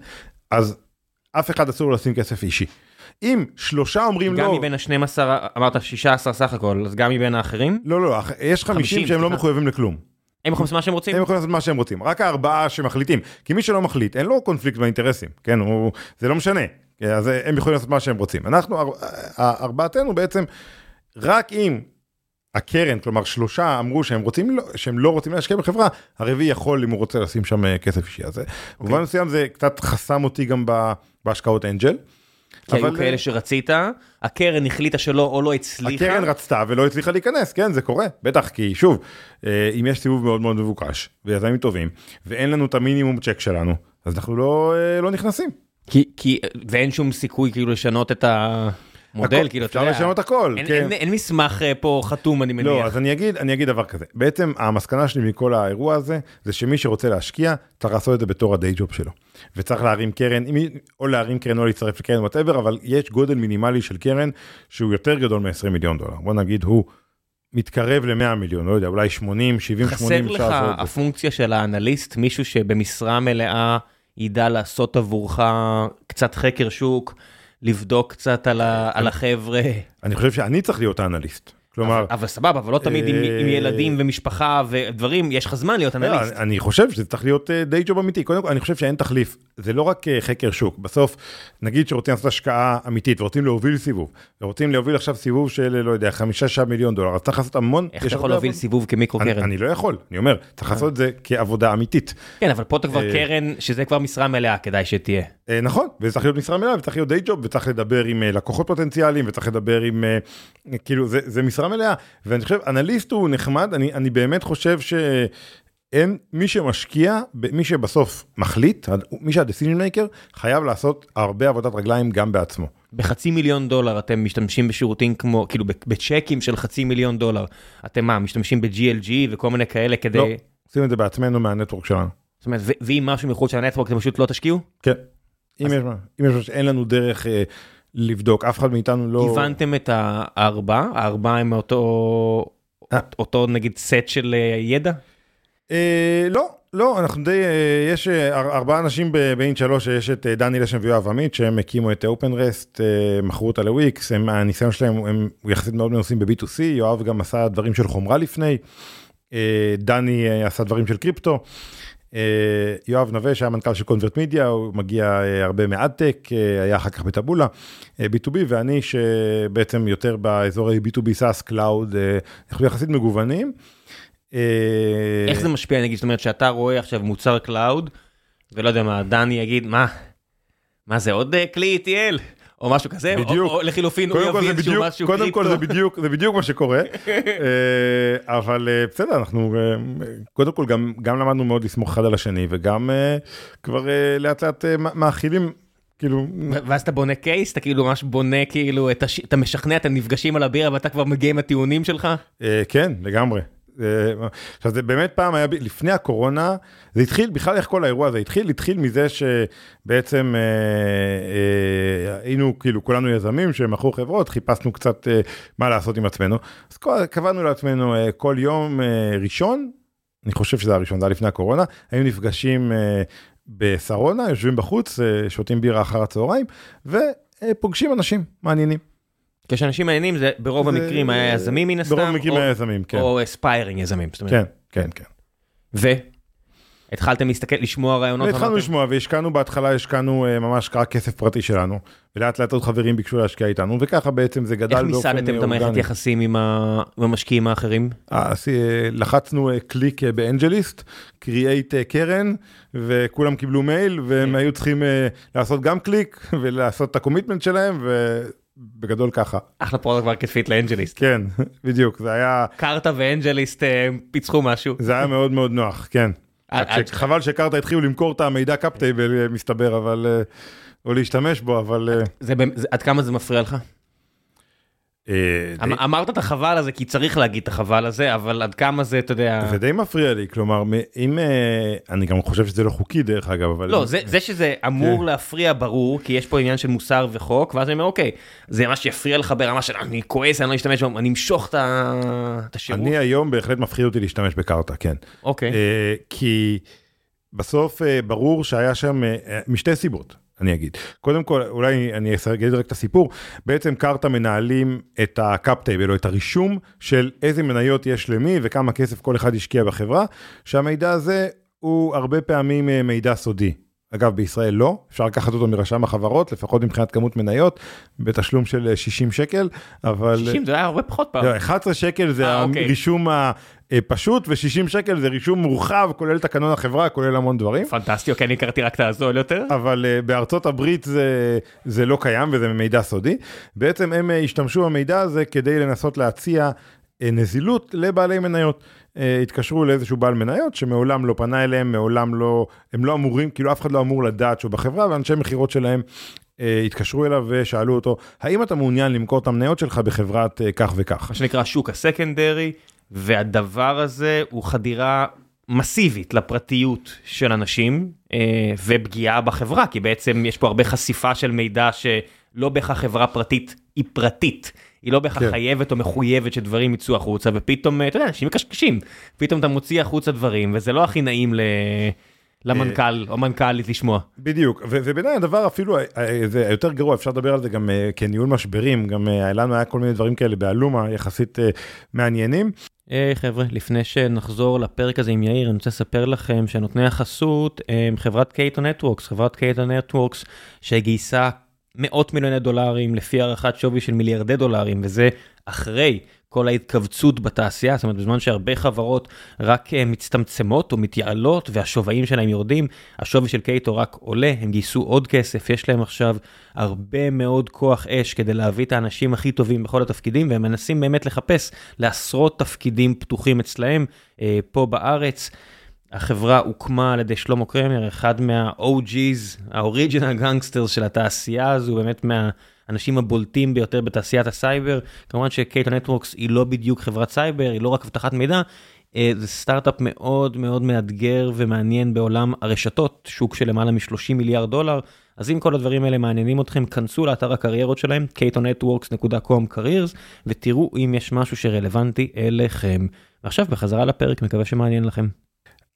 אז אף אחד אסור לשים כסף אישי. אם שלושה אומרים גם לא, מבין ה-12, אמרת 16 סך הכל, אז גם מבין האחרים? לא, לא, יש 50 50, שהם לא סליחה. מחויבים לכלום. הם יכולים לעשות מה שהם רוצים? הם יכולים לעשות מה שהם רוצים, רק הארבעה שמחליטים, כי מי שלא מחליט, אין לו קונפליקט באינטרסים, כן, הוא, זה לא משנה, אז הם יכולים לעשות מה שהם רוצים. אנחנו, ארבעתנו בעצם, רק אם הקרן, כלומר שלושה אמרו שהם רוצים, לא, שהם לא רוצים להשקיע בחברה, הרביעי יכול אם הוא רוצה לשים שם אה, כסף אישי. אז okay. במובן אוקיי. מסוים זה קצת חסם אותי גם בהשקעות אנג'ל. כי היו כאלה שרצית, הקרן החליטה שלא או לא הצליחה. הקרן רצתה ולא הצליחה להיכנס, כן, זה קורה, בטח, כי שוב, אה, אם יש סיבוב מאוד מאוד מבוקש, ויזמים טובים, ואין לנו את המינימום צ'ק שלנו, אז אנחנו לא, אה, לא נכנסים. כי, כי, ואין שום סיכוי כאילו לשנות את ה... מודל, כאילו, אתה יודע. אפשר לשנות הכל, אין, כן. אין, אין מסמך אה, פה חתום, אני מניח. לא, אז אני אגיד, אני אגיד דבר כזה. בעצם המסקנה שלי מכל האירוע הזה, זה שמי שרוצה להשקיע, צריך לעשות את זה בתור ה day job שלו. וצריך להרים קרן, או להרים קרן או להצטרף לקרן, whatever, אבל יש גודל מינימלי של קרן שהוא יותר גדול מ-20 מיליון דולר. בוא נגיד, הוא מתקרב ל-100 מיליון, לא יודע, אולי 80, 70, 80. חסר לך הפונקציה של האנליסט, מישהו שבמשרה מלאה ידע לעשות עבורך קצת חקר שוק. לבדוק קצת על, ה, על החבר'ה. אני חושב שאני צריך להיות האנליסט. כלומר... אבל, אבל סבבה, אבל לא תמיד עם, עם אה, ילדים ומשפחה ודברים, יש לך זמן להיות לא, אנליסט. אני חושב שזה צריך להיות די אה, ג'וב אמיתי. קודם כל, אני חושב שאין תחליף. זה לא רק אה, חקר שוק. בסוף, נגיד שרוצים לעשות השקעה אמיתית ורוצים להוביל סיבוב, ורוצים להוביל עכשיו סיבוב של, לא יודע, חמישה, שעה מיליון דולר, אז צריך לעשות המון... איך אתה יכול להוביל סיבוב כמיקרו קרן? אני לא יכול, אני אומר, צריך לעשות את זה כעבודה אמיתית. כן, אבל פה אתה כבר קרן, שזה כבר משרה מלאה, כדאי שתהיה. נכון, וזה צריך להיות משרה מלאה, וצריך להיות די ג'וב, וצריך לדבר עם לקוחות פוטנציאליים, וצריך לדבר עם, כאילו, זה משרה מלאה. ואני חושב, אנליסט הוא נחמד, אני, אני באמת חושב שאין, מי שמשקיע, מי שבסוף מחליט, מי שהדסיזן מייקר, חייב לעשות הרבה עבודת רגליים גם בעצמו. בחצי מיליון דולר אתם משתמשים בשירותים כמו, כאילו בצ'קים של חצי מיליון דולר, אתם מה, משתמשים ב-GLG וכל מיני כאלה כדי... לא, עושים את זה בעצמנו מהנטוורק שלנו. זאת אומרת, ואם משהו מחוץ של הנטוורק אתם פשוט לא תשקיעו? כן. אם יש אם יש משהו שאין לנו דרך... אה, לבדוק, אף אחד מאיתנו לא... הבנתם את הארבע? הארבע הם אותו, אה. אותו נגיד סט של אה, ידע? אה, לא, לא, אנחנו די, יש ארבעה אנשים באין שלוש, יש את דני לשם ויואב עמית, שהם הקימו את אופנרסט, מכרו אותה לוויקס, הניסיון שלהם הם יחסית מאוד מנוסים ב-B2C, יואב גם עשה דברים של חומרה לפני, דני עשה דברים של קריפטו. אה, יואב נווה שהיה מנכ"ל של קונברט מידיה, הוא מגיע אה, הרבה מ adtech, אה, היה אחר כך בטבולה, B2B, ואני שבעצם יותר באזור ה-B2B SaaS cloud, אנחנו יחסית מגוונים. איך זה משפיע נגיד, זאת אומרת שאתה רואה עכשיו מוצר cloud, ולא יודע מה, דני יגיד, מה, מה זה עוד כלי ETL? או משהו כזה, בדיוק. או, או לחילופין הוא יביא איזשהו משהו קריפטו. קודם כל זה בדיוק, זה בדיוק מה שקורה, אה, אבל אה, בסדר, אנחנו אה, קודם כל גם, גם למדנו מאוד לסמוך אחד על השני, וגם כבר לאט לאט מאכילים. כאילו ואז אתה בונה קייס אתה כאילו ממש בונה כאילו. אתה משכנע אתם נפגשים על הבירה ואתה כבר מגיע עם הטיעונים שלך כן לגמרי עכשיו זה באמת פעם היה, לפני הקורונה, זה התחיל, בכלל איך כל האירוע הזה התחיל, התחיל מזה שבעצם אה, אה, היינו כאילו כולנו יזמים שמכרו חברות, חיפשנו קצת אה, מה לעשות עם עצמנו, אז קבענו לעצמנו אה, כל יום אה, ראשון, אני חושב שזה הראשון, זה היה לפני הקורונה, היינו נפגשים אה, בשרונה, יושבים בחוץ, אה, שותים בירה אחר הצהריים, ופוגשים אנשים מעניינים. כשאנשים מעניינים זה ברוב המקרים היה יזמים מן הסתם, ברוב המקרים היה יזמים, כן. או אספיירינג יזמים. כן, כן, כן. ו? התחלתם להסתכל, לשמוע רעיונות? התחלנו לשמוע והשקענו בהתחלה, השקענו אה, ממש רק כסף פרטי שלנו, ולאט לאט עוד חברים ביקשו להשקיע איתנו, וככה בעצם זה גדל באופן אורגני. איך מיסדתם את המערכת יחסים עם המשקיעים האחרים? אה, לחצנו קליק ב AngelList, create קרן, וכולם קיבלו מייל, והם היו צריכים לעשות גם קליק, ולעשות את ה commitment שלהם, בגדול ככה. אחלה product market fit ל AngelList. כן, בדיוק, זה היה... Carta ו AngelList אה, פיצחו משהו. זה היה מאוד מאוד נוח, כן. חבל ש Carta התחילו למכור את המידע cap table מסתבר, אבל... אה, או להשתמש בו, אבל... עד כמה זה מפריע לך? אה, אמ- אמרת את החבל הזה כי צריך להגיד את החבל הזה אבל עד כמה זה אתה יודע זה די מפריע לי כלומר אם אה, אני גם חושב שזה לא חוקי דרך אגב אבל לא זה זה שזה אמור כן. להפריע ברור כי יש פה עניין של מוסר וחוק ואז אני אומר אוקיי זה מה שיפריע לך ברמה של אני כועס אני לא אשתמש אני אמשוך את השירות. אני היום בהחלט מפחיד אותי להשתמש בקרטה כן אוקיי אה, כי בסוף ברור שהיה שם משתי סיבות. אני אגיד. קודם כל, אולי אני אגיד רק את הסיפור, בעצם Carta מנהלים את ה cap table, או את הרישום של איזה מניות יש למי וכמה כסף כל אחד השקיע בחברה, שהמידע הזה הוא הרבה פעמים אה, מידע סודי. אגב, בישראל לא, אפשר לקחת אותו מרשם החברות, לפחות מבחינת כמות מניות, בתשלום של 60 אה, שקל, אבל... 60 זה היה הרבה פחות פעם. לא, 11 שקל זה אה, אה, אוקיי. הרישום הפשוט, ו-60 שקל זה רישום מורחב, כולל תקנון החברה, כולל המון דברים. פנטסטי, אוקיי, אני הכרתי רק את הזול יותר. אבל uh, בארצות הברית זה, זה לא קיים וזה מידע סודי. בעצם הם uh, השתמשו במידע הזה כדי לנסות להציע uh, נזילות לבעלי מניות. אה, התקשרו לאיזשהו בעל מניות שמעולם לא פנה אליהם, מעולם לא, הם לא אמורים, כאילו אף אחד לא אמור לדעת שהוא בחברה, ואנשי מכירות שלהם אה, התקשרו אליו ושאלו אותו, האם אתה מעוניין למכור את המניות שלך בחברת אה, כך וכך? מה שנקרא שוק הסקנדרי, והדבר הזה הוא חדירה מסיבית לפרטיות של אנשים ופגיעה בחברה, כי בעצם יש פה הרבה חשיפה של מידע שלא בהכרח חברה פרטית היא פרטית. היא לא בהכרח כן. חייבת או מחויבת שדברים יצאו החוצה, ופתאום, אתה יודע, אנשים מקשקשים, פתאום אתה מוציא החוצה דברים, וזה לא הכי נעים ל... למנכ"ל או מנכ"לית לשמוע. בדיוק, ובעיניי הדבר אפילו, אה, אה, זה יותר גרוע, אפשר לדבר על זה גם אה, כניהול משברים, גם לנו היה כל מיני דברים כאלה באלומה יחסית מעניינים. היי, חבר'ה, לפני שנחזור לפרק הזה עם יאיר, אני רוצה לספר לכם שנותני החסות הם חברת Cato Networks, חברת Cato Networks שגייסה מאות מיליוני דולרים לפי הערכת שווי של מיליארדי דולרים, וזה אחרי כל ההתכווצות בתעשייה, זאת אומרת בזמן שהרבה חברות רק אה, מצטמצמות או מתייעלות והשווים שלהם יורדים, השווי של Cato רק עולה, הם גייסו עוד כסף, יש להם עכשיו הרבה מאוד כוח אש כדי להביא את האנשים הכי טובים בכל התפקידים, והם מנסים באמת לחפש לעשרות תפקידים פתוחים אצלהם אה, פה בארץ. החברה הוקמה על ידי שלמה קרמר, אחד מה-OG's, ה original gangsters של התעשייה הזו, באמת מהאנשים הבולטים ביותר בתעשיית הסייבר. כמובן ש Cato Networks היא לא בדיוק חברת סייבר, היא לא רק אבטחת מידע, אה, זה סטארט-אפ מאוד מאוד מאתגר ומעניין בעולם הרשתות, שוק של למעלה מ-30 מיליארד דולר. אז אם כל הדברים האלה מעניינים אתכם, כנסו לאתר הקריירות שלהם, catonetworks.com careers, ותראו אם יש משהו שרלוונטי אליכם. ועכשיו בחזרה לפרק, מקווה שמעניין לכם.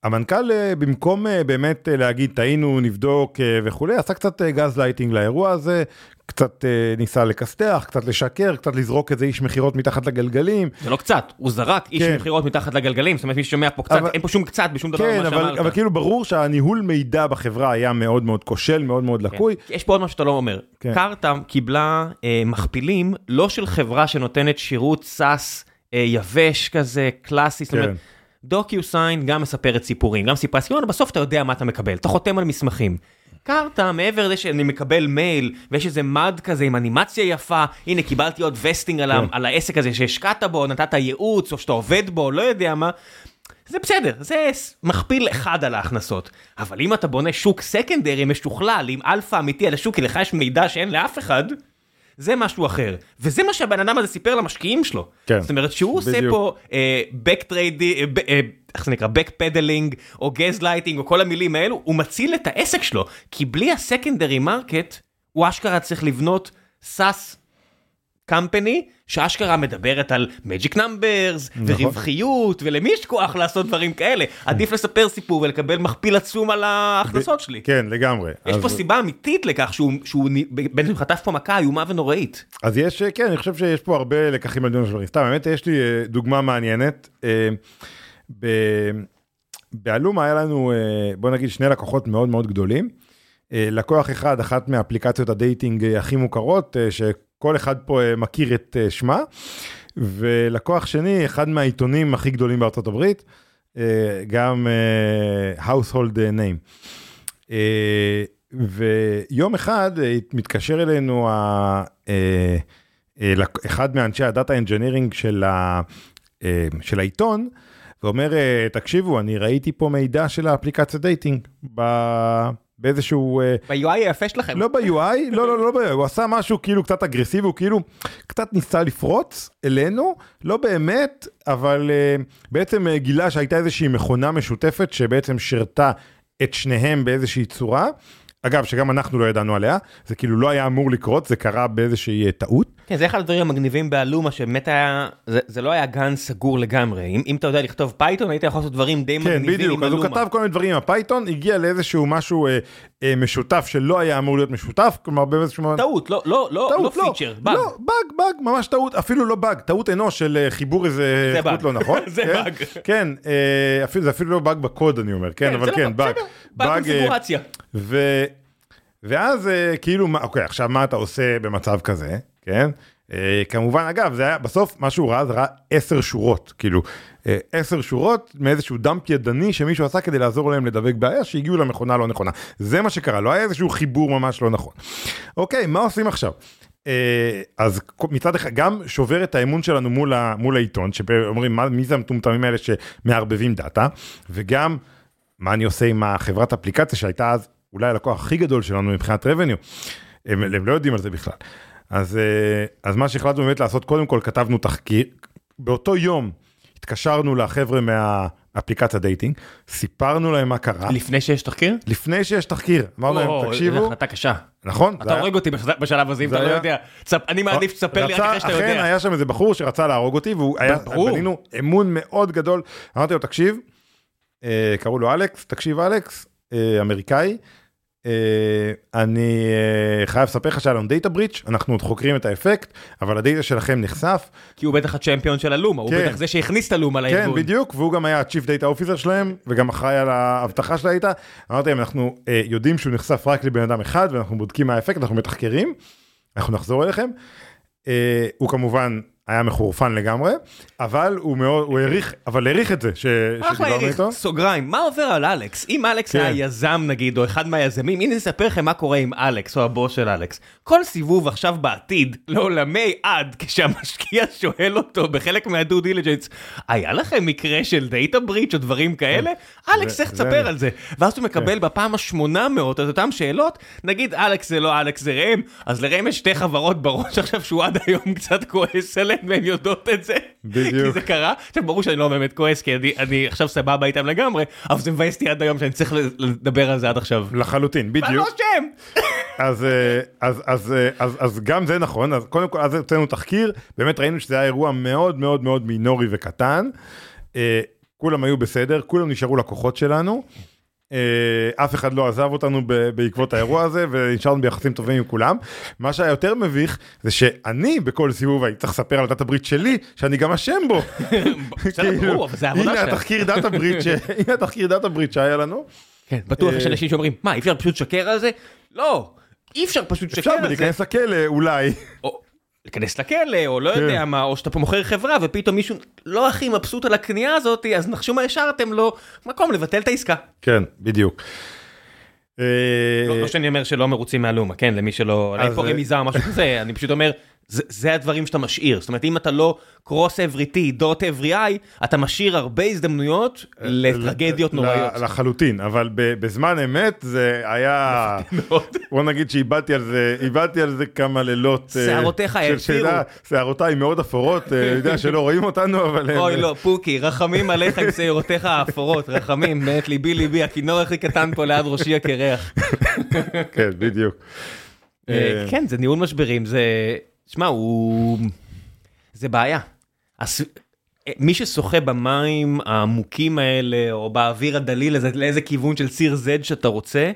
המנכ"ל אה, במקום אה, באמת להגיד טעינו נבדוק וכולי עשה קצת גז לייטינג לאירוע הזה קצת ניסה לכסתח קצת לשקר קצת לזרוק איזה איש מכירות מתחת לגלגלים. זה לא קצת הוא זרק איש כן. מכירות מתחת לגלגלים זאת אומרת מי ששומע פה קצת אבל, אין פה שום קצת בשום דבר כן, אבל, אבל כאילו ברור שהניהול מידע בחברה היה מאוד מאוד כושל מאוד מאוד כן. לקוי. יש פה עוד משהו שאתה לא אומר כן. Carta קיבלה אה, מכפילים לא של חברה שנותנת שירות SaaS אה, יבש כזה קלאסי. כן. זאת אומרת, DocuSign גם מספרת סיפורים, גם סיפרה סיפורים, בסוף אתה יודע מה אתה מקבל, אתה חותם על מסמכים. Carta, מעבר לזה שאני מקבל מייל, ויש איזה מד כזה עם אנימציה יפה, הנה קיבלתי עוד vesting על, כן. על העסק הזה שהשקעת בו, נתת ייעוץ, או שאתה עובד בו, לא יודע מה. זה בסדר, זה מכפיל אחד על ההכנסות. אבל אם אתה בונה שוק secondary משוכלל, עם אלפא אמיתי על השוק, כי לך יש מידע שאין לאף אחד, זה משהו אחר. וזה מה שהבן אדם הזה סיפר למשקיעים שלו. כן, זאת אומרת שהוא בדיוק. עושה פה back אה, trading, אה, איך זה נקרא, backpedaling, או lighting, או כל המילים האלו, הוא מציל את העסק שלו. כי בלי ה secondary market, הוא אשכרה צריך לבנות SaaS company שאשכרה מדברת על magic numbers ורווחיות ולמי יש כוח לעשות דברים כאלה עדיף לספר סיפור ולקבל מכפיל עצום על ההכנסות שלי. כן לגמרי. יש פה סיבה אמיתית לכך שהוא בעצם חטף פה מכה איומה ונוראית. אז יש כן אני חושב שיש פה הרבה לקחים על דיון של סתם באמת יש לי אה, דוגמה מעניינת. אה, באלומה היה לנו בוא נגיד שני לקוחות מאוד מאוד גדולים. לקוח אחד אחת מאפליקציות הדייטינג הכי מוכרות כל אחד פה אה, מכיר את אה, שמה, ולקוח שני, אחד מהעיתונים הכי גדולים בארצות הברית, אה, גם household name. ויום אחד מתקשר אלינו אחד מאנשי ה data engineering של, של העיתון, ואומר, תקשיבו, אני ראיתי פה מידע של האפליקציה dating באיזשהו... אה, ב-UI היפה שלכם. לא ב-UI, לא, לא, לא ב-UI, הוא עשה משהו כאילו קצת אגרסיבי, הוא כאילו קצת ניסה לפרוץ אלינו, לא באמת, אבל אה, בעצם גילה שהייתה איזושהי מכונה משותפת שבעצם שירתה את שניהם באיזושהי צורה. אגב, שגם אנחנו לא ידענו עליה, זה כאילו לא היה אמור לקרות, זה קרה באיזושהי טעות. כן, זה אחד הדברים המגניבים באלומה, שבאמת היה, זה, זה לא היה גן סגור לגמרי. אם, אם אתה יודע לכתוב Python, היית יכול לעשות דברים די כן, מגניבים בדיוק, עם אז הוא אלומה. כתב כל מיני דברים עם ה Python, הגיע לאיזשהו משהו אה, אה, משותף שלא היה אמור להיות משותף, כלומר באיזשהו... טעות, לא, לא, לא, לא פיצ'ר, באג. לא, באג, באג, ממש טעות, אפילו לא באג, טעות אנוש של אה, חיבור איזה זה באג. לא נכון. זה כן? באג. כן, אה, אפילו, זה אפילו לא באג בקוד אני אומר, כן, אבל זה כן, לא- באג. באג קונפיגורציה. ו... ואז אה, כאילו, מה- אוקיי, עכשיו מה אתה עושה במצב כזה, כן? אה, כמובן, אגב, זה היה, בסוף מה שהוא ראה זה ראה עשר שורות, כאילו, אה, עשר שורות מאיזשהו דאמפ ידני שמישהו עשה כדי לעזור להם לדבק בעיה שהגיעו למכונה לא נכונה. זה מה שקרה, לא היה איזשהו חיבור ממש לא נכון. אוקיי, מה עושים עכשיו? אז מצד אחד גם שובר את האמון שלנו מול, ה, מול העיתון, שאומרים מה, מי זה המטומטמים האלה שמערבבים דאטה, וגם מה אני עושה עם החברת אפליקציה שהייתה אז אולי הלקוח הכי גדול שלנו מבחינת revenue, הם, הם לא יודעים על זה בכלל. אז, אה, אז מה שהחלטנו באמת לעשות, קודם כל כתבנו תחקיר, באותו יום התקשרנו לחבר'ה מהאפליקציה dating, סיפרנו להם מה קרה, לפני שיש תחקיר? לפני שיש תחקיר, אמרנו להם, תקשיבו, זו החלטה קשה. נכון? אתה הורג אותי בשלב- הזה אם אתה לא יודע. אני מעדיף שתספר לי רק אחרי שאתה אכן יודע. היה שם איזה בחור שרצה להרוג אותי והוא היה. בנינו אמון מאוד גדול, אמרתי לו תקשיב, אה, קראו לו אלכס, תקשיב אלכס, אה, אמריקאי, אה, אני אה, חייב לספר לך שהיה לנו דאטה בריץ', אנחנו עוד חוקרים את האפקט, אבל הדאטה שלכם נחשף, כי הוא בטח הצ'מפיון של הלומה, הוא כן. בטח זה שהכניס את הלומה כן לארגון. בדיוק, והוא גם היה ה-Chief Data Officer שלהם, וגם אחראי על האבטחה של הדאטה, אמרתי להם אנחנו אה, יודעים שהוא נחשף רק לבן אדם אחד, ואנחנו בודקים מה האפקט, אנחנו מתחקרים, אנחנו נחזור אליכם. אה, הוא כמובן היה מחורפן לגמרי, אבל הוא מאוד, הוא העריך, אבל העריך את זה, ש- שדיברנו איתו. סוגריים, מה עובר על אלכס? אם אלכס כן. היה יזם נגיד, או אחד מהיזמים, הנה נספר לכם מה קורה עם אלכס, או הבוס של אלכס. כל סיבוב עכשיו בעתיד, לעולמי עד, כשהמשקיע שואל אותו בחלק מה due diligence, היה לכם מקרה של דאטה בריץ' או דברים כאלה? אלכס צריך זה לספר אני. על זה. ואז הוא מקבל בפעם ה-800 את אותן שאלות, נגיד אלכס זה לא אלכס זה ראם, אז לראם יש שתי חברות בראש עכשיו שהוא עד היום קצת כועס עליהן והן יודעות את זה. כי בדיוק. זה קרה. עכשיו ברור שאני לא באמת כועס כי אני, אני עכשיו סבבה איתם לגמרי, אבל זה מבאס אותי עד היום שאני צריך לדבר על זה עד עכשיו. לחלוטין, בדיוק. לא אשם. אז, אה, אז, אז, אה, אז, אז גם זה נכון, אז קודם כל אז הוצאנו תחקיר, באמת ראינו שזה היה אירוע מאוד מאוד מאוד מינורי וקטן, אה, כולם היו בסדר, כולם נשארו לקוחות שלנו, אף אחד לא עזב אותנו בעקבות האירוע הזה ונשארנו ביחסים טובים עם כולם. מה שהיה יותר מביך זה שאני בכל סיבוב הייתי צריך לספר על data breach שלי שאני גם אשם בו. בסדר, כאילו, ברור, אבל זה העבודה הנה. התחקיר data breach ש- הנה התחקיר data breach שהיה לנו. כן, בטוח אה, יש אנשים שאומרים, מה, אי אפשר פשוט לשקר על זה? לא, אי אפשר פשוט לשקר אפשר על זה. להיכנס לכלא אולי. להיכנס לכלא, או לא כן. יודע מה, או שאתה פה מוכר חברה ופתאום מישהו לא הכי מבסוט על הקנייה הזאת, אז נחשו מה השארתם לו מקום לבטל את העסקה. כן בדיוק. אה, לא לא שאני אומר שלא מרוצים מהלומה, כן, למי שלא, אני פה אה, רמיזה או משהו כזה, אני פשוט אומר, זה- זה הדברים שאתה משאיר, זאת אומרת אם אתה לא cross every t, dot every i, אתה משאיר הרבה הזדמנויות לטרגדיות ל- נוראיות. לחלוטין אבל בזמן אמת זה היה. בוא נגיד שאיבדתי על זה איבדתי על זה כמה לילות אה, שערותיך העפירו. שערותיי מאוד אפורות אה, אני יודע שלא רואים אותנו אבל אוי לא, פוקי, רחמים עליך עם שערותיך האפורות, רחמים, באמת ליבי ליבי, הכינור הכי קטן פה ליד ראשי הקרח. כן בדיוק. אה, אה, כן, זה ניהול משברים, זה... שמע, הוא... זה בעיה. הס... אה, מי ששוחה במים העמוקים האלה, או באוויר הדליל הזה, לאיזה כיוון של ציר Z שאתה רוצה,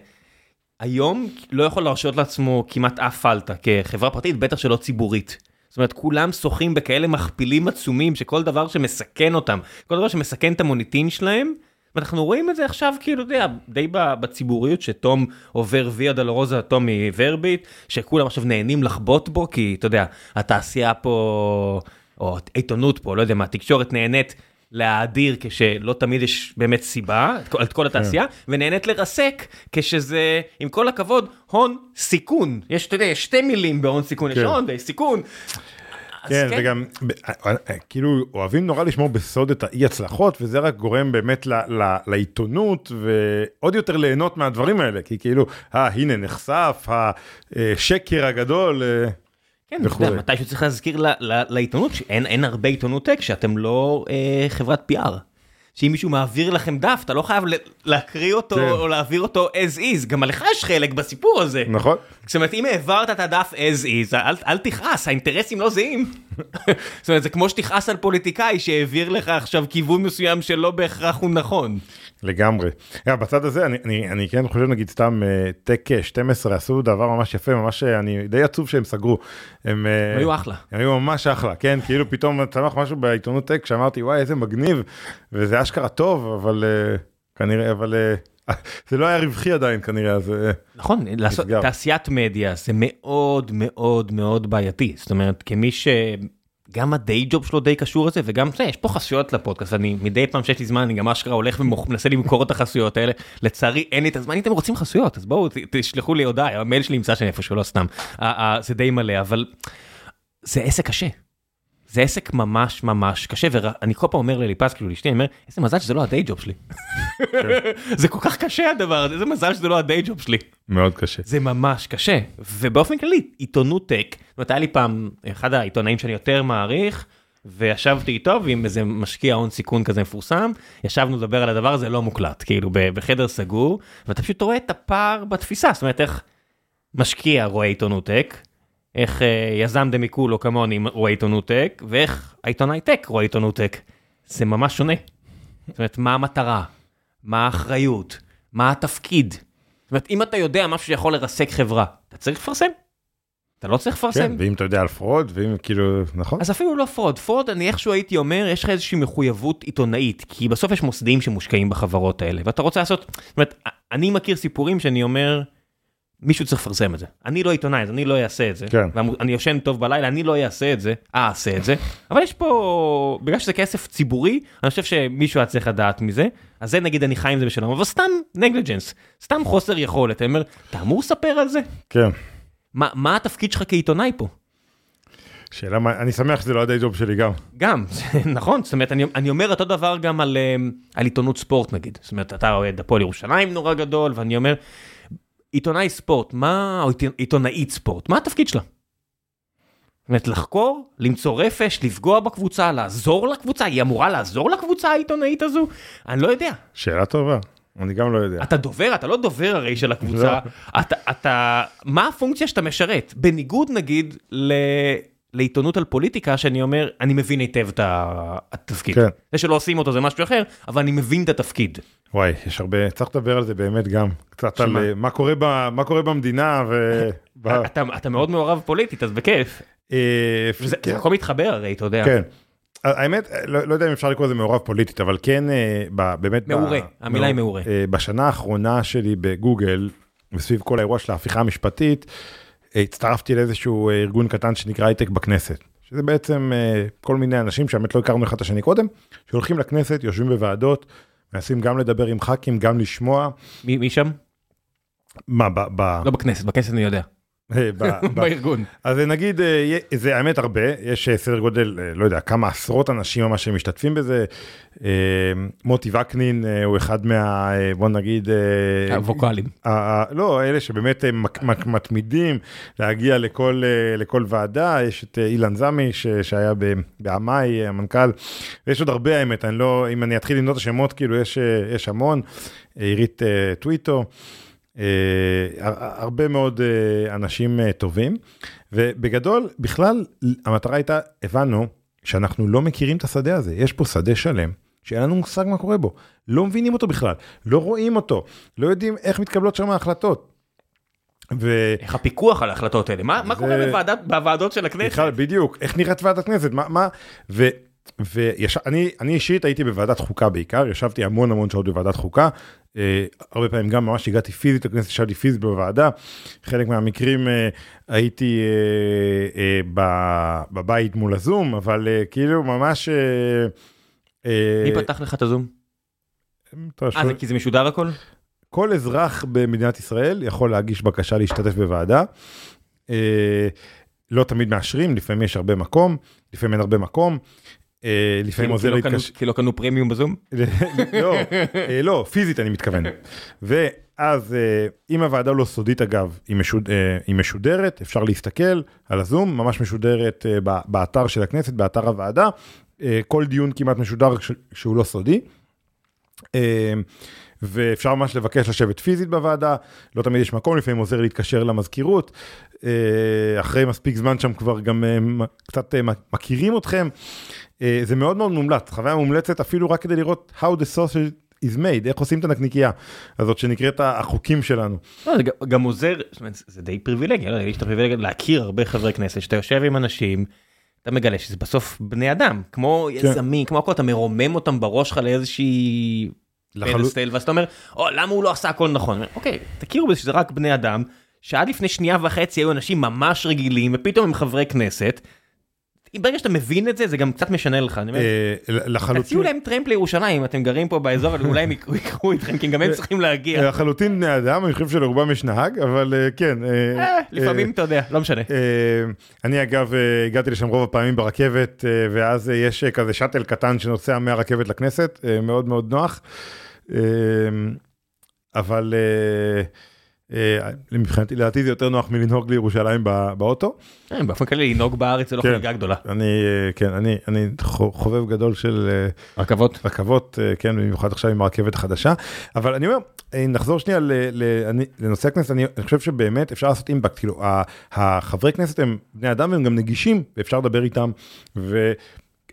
היום לא יכול להרשות לעצמו כמעט אף פלטה כחברה פרטית, בטח שלא ציבורית. זאת אומרת, כולם שוחים בכאלה מכפילים עצומים, שכל דבר שמסכן אותם, כל דבר שמסכן את המוניטין שלהם, ואנחנו רואים את זה עכשיו, כאילו, אתה יודע, די בציבוריות, שתום עובר ויה דלרוזה, תום מוורביט, שכולם עכשיו נהנים לחבוט בו, כי, אתה יודע, התעשייה פה, או העיתונות פה, לא יודע מה, התקשורת נהנית להאדיר כשלא תמיד יש באמת סיבה, את כל- את כל התעשייה, ונהנית לרסק כשזה, עם כל הכבוד, הון סיכון. יש, אתה יודע, יש שתי מילים בהון סיכון, יש כן. הון ויש אז כן, וגם ב- אה, אה, כאילו אוהבים נורא לשמור בסוד את האי הצלחות וזה רק גורם באמת ל- ל- לעיתונות ועוד יותר ליהנות מהדברים האלה כי כאילו אה הנה נחשף השקר הגדול אה, כן, אתה. יודע, מתישהו צריך להזכיר לעיתונות שאין אין הרבה עיתונות טק שאתם לא אה, חברת PR. שאם מישהו מעביר לכם דף, אתה לא חייב להקריא אותו כן. או להעביר אותו as is, גם לך יש חלק בסיפור הזה. נכון? זאת אומרת, אם העברת את הדף as is, אל, אל תכעס, האינטרסים לא זהים. זאת אומרת, זה כמו שתכעס על פוליטיקאי שהעביר לך עכשיו כיוון מסוים שלא בהכרח הוא נכון. לגמרי. אגב, בצד הזה אני, אני, אני כן חושב נגיד סתם אה, טק 12 עשו דבר ממש יפה ממש אה, אני די עצוב שהם סגרו. הם אה, הם היו אחלה. הם היו ממש אחלה כן כאילו פתאום צמח משהו בעיתונות טק שאמרתי וואי איזה מגניב וזה אשכרה טוב אבל אה, כנראה אבל אה, זה לא היה רווחי עדיין כנראה אז אה, נכון, לעשות. תעשיית מדיה זה מאוד מאוד מאוד בעייתי. זאת אומרת, כמי ש... גם הדיי ג'וב שלו די קשור לזה וגם זה, יש פה חסויות לפודקאסט אני מדי פעם שיש לי זמן אני גם אשכרה הולך ומנסה למכור את החסויות האלה לצערי אין לי את הזמן אם אתם רוצים חסויות אז בואו תשלחו לי הודעה המייל שלי נמצא שם איפשהו לא סתם זה די מלא אבל זה עסק קשה. זה עסק ממש ממש קשה ואני כל פעם אומר לליפז כאילו לאשתי אני אומר איזה מזל שזה לא הדיי ג'וב שלי. זה כל כך קשה הדבר הזה איזה מזל שזה לא הדיי ג'וב שלי. מאוד קשה. זה ממש קשה ובאופן כללי עיתונות טק זאת אומרת היה לי פעם אחד העיתונאים שאני יותר מעריך וישבתי איתו ועם איזה משקיע הון סיכון כזה מפורסם ישבנו לדבר על הדבר הזה לא מוקלט כאילו בחדר סגור ואתה פשוט רואה את הפער בתפיסה זאת אומרת איך משקיע רואה עיתונות tech. איך אה, יזם de mi culo כמוני רואה עיתונות tech ואיך העיתונאי tech רואה עיתונות tech. זה ממש שונה. זאת אומרת מה המטרה מה האחריות מה התפקיד. זאת אומרת, אם אתה יודע משהו שיכול לרסק חברה, אתה צריך לפרסם. אתה לא צריך כן, לפרסם. ואם אתה יודע על fraud ואם כאילו נכון אז אפילו לא fraud, fraud אני איכשהו הייתי אומר יש לך איזושהי מחויבות עיתונאית כי בסוף יש מוסדיים שמושקעים בחברות האלה ואתה רוצה לעשות, זאת אומרת אני מכיר סיפורים שאני אומר מישהו צריך לפרסם את זה, אני לא עיתונאי אז אני לא אעשה את זה, כן. ואני יושן טוב בלילה אני לא אעשה את זה, אה אעשה את זה, אבל יש פה, בגלל שזה כסף ציבורי אני חושב שמישהו היה צריך לדעת מזה, אז זה נגיד אני חי עם זה בשלום, אבל סתם נגליג'נס, סתם חוסר יכולת, אני אומר אתה אמור לספר על זה? כן. מה, מה התפקיד שלך כעיתונאי פה? שאלה מה אני שמח שזה לא הדיי ג'וב שלי גם. גם, נכון, זאת אומרת, אני, אני אומר אותו דבר גם על, אמ, על עיתונות ספורט נגיד, זאת אומרת, אתה אוהד הפועל ירושלים נורא גדול, ואני אומר, עיתונאי ספורט, מה, או עיתונ- עיתונאית ספורט, מה התפקיד שלה? זאת אומרת, לחקור, למצוא רפש, לפגוע בקבוצה, לעזור לקבוצה, היא אמורה לעזור לקבוצה העיתונאית הזו? אני לא יודע. שאלה טובה. אני גם לא יודע. אתה דובר, אתה לא דובר הרי של הקבוצה, אתה, אתה, מה הפונקציה שאתה משרת? בניגוד נגיד ל... לעיתונות על פוליטיקה שאני אומר אני מבין היטב את התפקיד. כן. זה שלא עושים אותו זה משהו אחר אבל אני מבין את התפקיד. וואי יש הרבה צריך לדבר על זה באמת גם קצת על שמה? אה, מה קורה ב- מה קורה במדינה ו... ב- אתה, אתה מאוד מעורב פוליטית אז בכיף. אה, וזה, כן. זה הכל מתחבר הרי אתה יודע. כן. האמת לא, לא יודע אם אפשר לקרוא לזה מעורב פוליטית אבל כן אה, ב, באמת מעורה, ב, המילה היא מעורה. אה, בשנה האחרונה שלי בגוגל וסביב כל האירוע של ההפיכה המשפטית אה, הצטרפתי לאיזשהו אה, ארגון קטן שנקרא הייטק בכנסת שזה בעצם אה, כל מיני אנשים שבאמת לא הכרנו אחד את השני קודם שהולכים לכנסת יושבים בוועדות מנסים גם לדבר עם ח"כים גם לשמוע מי, מי שם? מה ב, ב, לא בכנסת בכנסת אני יודע. אה, בארגון. אז נגיד, אה, זה האמת הרבה, יש אה, סדר גודל, לא יודע, כמה עשרות אנשים ממש שמשתתפים בזה. מוטי וקנין הוא אחד מה, בוא נגיד, הווקאלים. לא, אלה שבאמת מתמידים להגיע לכל, לכל ועדה, יש את אילן זמי שהיה בעמאי, המנכ"ל, ויש עוד הרבה האמת, אני לא, אם אני אתחיל למנות את השמות, כאילו יש, יש המון, עירית טוויטו. אה, הר- הרבה מאוד אה, אנשים אה, טובים. ובגדול בכלל המטרה הייתה הבנו שאנחנו לא מכירים את השדה הזה. יש פה שדה שלם שאין לנו מושג מה קורה בו. לא מבינים אותו בכלל לא רואים אותו לא יודעים איך מתקבלות שם ההחלטות. ו... איך הפיקוח על ההחלטות האלה? מה, מה זה- קורה בוועדת, בוועדות של הכנסת? בכלל, בדיוק, איך נראית ועדת כנסת, מה, מה, ו... ואני אני אישית הייתי בוועדת חוקה בעיקר, ישבתי המון המון שעות בוועדת חוקה, הרבה פעמים גם ממש הגעתי פיזית לכנסת, ישבתי פיזית בוועדה, חלק מהמקרים אה, הייתי אה, אה, בבית מול הזום, אבל אה, כאילו ממש... אה, אה, מי פתח לך את הזום? אה, שואל- זה כי זה משודר הכל? כל אזרח במדינת ישראל יכול להגיש בקשה להשתתף בוועדה. אה, לא תמיד מאשרים, לפעמים יש הרבה מקום, לפעמים אין הרבה מקום. אה, לפעמים כאילו, עוזר להתקשר, כי לא קנו פרמיום בזום? לא, אה, לא, פיזית אני מתכוון. ואז אה, אם הוועדה לא סודית אגב, היא משוד- היא משודרת, אפשר להסתכל על הזום, ממש משודרת באתר של הכנסת, באתר הוועדה. כל דיון כמעט משודר שהוא לא סודי. ואפשר ממש לבקש לשבת פיזית בוועדה, לא תמיד יש מקום, לפעמים עוזר להתקשר למזכירות, אחרי מספיק זמן שם כבר גם קצת מכירים אתכם. זה מאוד מאוד מומלץ, חוויה מומלצת אפילו רק כדי לראות how the sausage is made, איך עושים את הנקניקייה הזאת שנקראת החוקים שלנו. לא, זה גם עוזר, זה די פריבילגיה, לא, יש את הפריבילגיה להכיר הרבה חברי כנסת, שאתה יושב עם אנשים, אתה מגלה שזה בסוף בני אדם, כמו כן. יזמים, כמו הכל, אתה מרומם אותם בראש שלך לאיזושהי פדסטייל, ואז אתה אומר, או, למה הוא לא עשה הכל נכון? אוקיי, תכירו בזה שזה רק בני אדם, שעד לפני שנייה וחצי היו אנשים ממש רגילים, ופתאום הם חברי כנסת. ברגע שאתה מבין את זה, זה גם קצת משנה לך. אה, לחלוטין. תציעו להם טרמפ לירושלים, אתם גרים פה באזור, אולי הם יקחו איתכם, כי גם הם צריכים להגיע. אה, לחלוטין בני אדם, אני חושב שלרובם יש נהג, אבל אה, כן. לפעמים אתה יודע, לא משנה. אני אגב הגעתי לשם רוב הפעמים ברכבת, ואז יש כזה שאטל קטן שנוסע מהרכבת לכנסת, מאוד מאוד נוח. אבל... אה, מבחינתי לדעתי זה יותר נוח מלנהוג לירושלים באוטו. אה, באופן כללי לנהוג בארץ זה לא כן. חגיגה גדולה. אני כן אני אני חובב גדול של אה, רכבות רכבות כן במיוחד עכשיו עם הרכבת החדשה אבל אני אומר נחזור שנייה לנושא הכנסת אני חושב שבאמת אפשר לעשות אימפקט כאילו החברי כנסת הם בני אדם והם גם נגישים ואפשר לדבר איתם.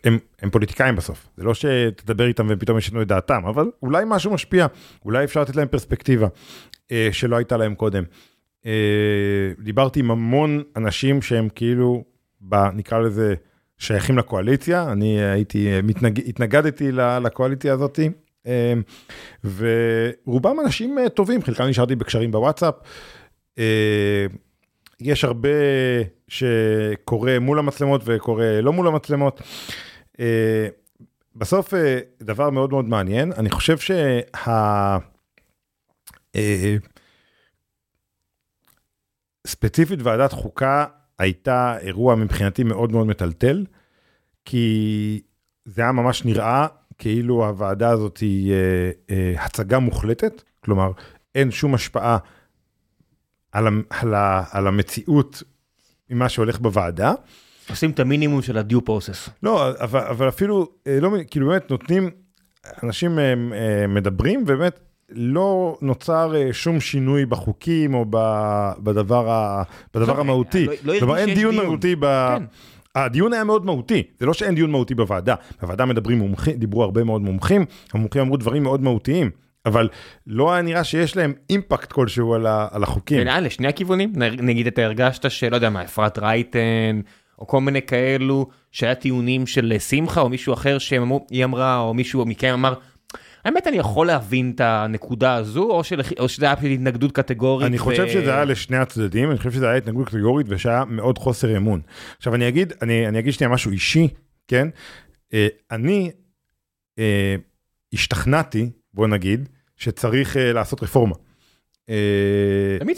הם, הם פוליטיקאים בסוף, זה לא שתדבר איתם ופתאום ישנו את דעתם, אבל אולי משהו משפיע, אולי אפשר לתת להם פרספקטיבה. אה, שלא הייתה להם קודם. אה, דיברתי עם המון אנשים שהם כאילו, ב, נקרא לזה, שייכים לקואליציה, אני הייתי, מתנג, התנגדתי לקואליציה הזאתי, אה, ורובם אנשים אה, טובים, חלקם נשארתי בקשרים בוואטסאפ. אה, יש הרבה שקורה מול המצלמות וקורה לא מול המצלמות. אה, בסוף אה, דבר מאוד מאוד מעניין, אני חושב שה... אה, ספציפית ועדת חוקה הייתה אירוע מבחינתי מאוד מאוד מטלטל, כי זה היה ממש נראה כאילו הוועדה הזאת היא אה, אה, הצגה מוחלטת, כלומר אין שום השפעה על, על, על המציאות ממה שהולך בוועדה. עושים את המינימום של הדיו פרוסס. לא, אבל, אבל אפילו, לא, כאילו באמת נותנים, אנשים מדברים ובאמת לא נוצר אה, שום שינוי בחוקים או בדבר, ה, בדבר לא, המהותי. לא, לא כלומר, אין דיון מהותי ב... כן. הדיון היה מאוד מהותי, זה לא שאין דיון מהותי בוועדה. בוועדה מדברים מומחים, דיברו הרבה מאוד מומחים, המומחים אמרו דברים מאוד מהותיים. אבל לא היה נראה שיש להם אימפקט כלשהו על, ה, על החוקים. כן, לשני הכיוונים, נגיד אתה הרגשת שלא יודע מה, אפרת רייטן, או כל מיני כאלו, שהיה טיעונים של שמחה או מישהו אחר שהיא אמרה, או מישהו מכם אמר, האמת אני יכול להבין את הנקודה הזו, או, של, או שזה היה התנגדות קטגורית. אני חושב ו... שזה היה לשני הצדדים, אני חושב שזה היה התנגדות קטגורית ושהיה מאוד חוסר אמון. עכשיו אני אגיד, אני, אני אגיד שנייה משהו אישי, כן? אה, אני אה, השתכנעתי, בוא נגיד, שצריך אה, לעשות רפורמה. אה, תמיד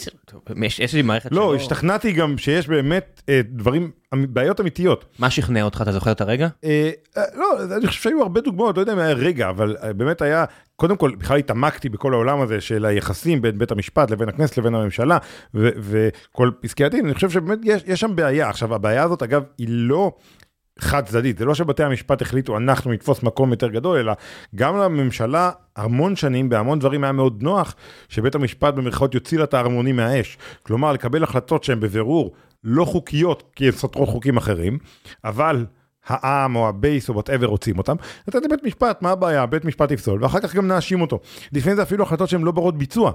יש איזושהי מערכת לא, השתכנעתי גם שיש באמת אה, דברים, בעיות אמיתיות. מה שכנע אותך, אתה זוכר את הרגע? אה, לא, אני חושב שהיו הרבה דוגמאות, לא יודע אם היה רגע, אבל באמת היה, קודם כל, בכלל התעמקתי בכל העולם הזה של היחסים בין בית המשפט לבין הכנסת לבין הממשלה, וכל פסקי הדין, אני חושב שבאמת יש שם בעיה. עכשיו, הבעיה הזאת, אגב, היא לא... חד צדדית, זה לא שבתי המשפט החליטו אנחנו נתפוס מקום יותר גדול, אלא גם לממשלה המון שנים בהמון דברים היה מאוד נוח שבית המשפט במרכאות יוציא לה את הערמונים מהאש. כלומר, לקבל החלטות שהן בבירור לא חוקיות כי הן סותרות חוקים אחרים, אבל העם או ה base או whatever רוצים אותם, לתת לבית משפט, מה הבעיה? בית משפט יפסול, ואחר כך גם נאשים אותו. לפעמים זה אפילו החלטות שהן לא ברות ביצוע.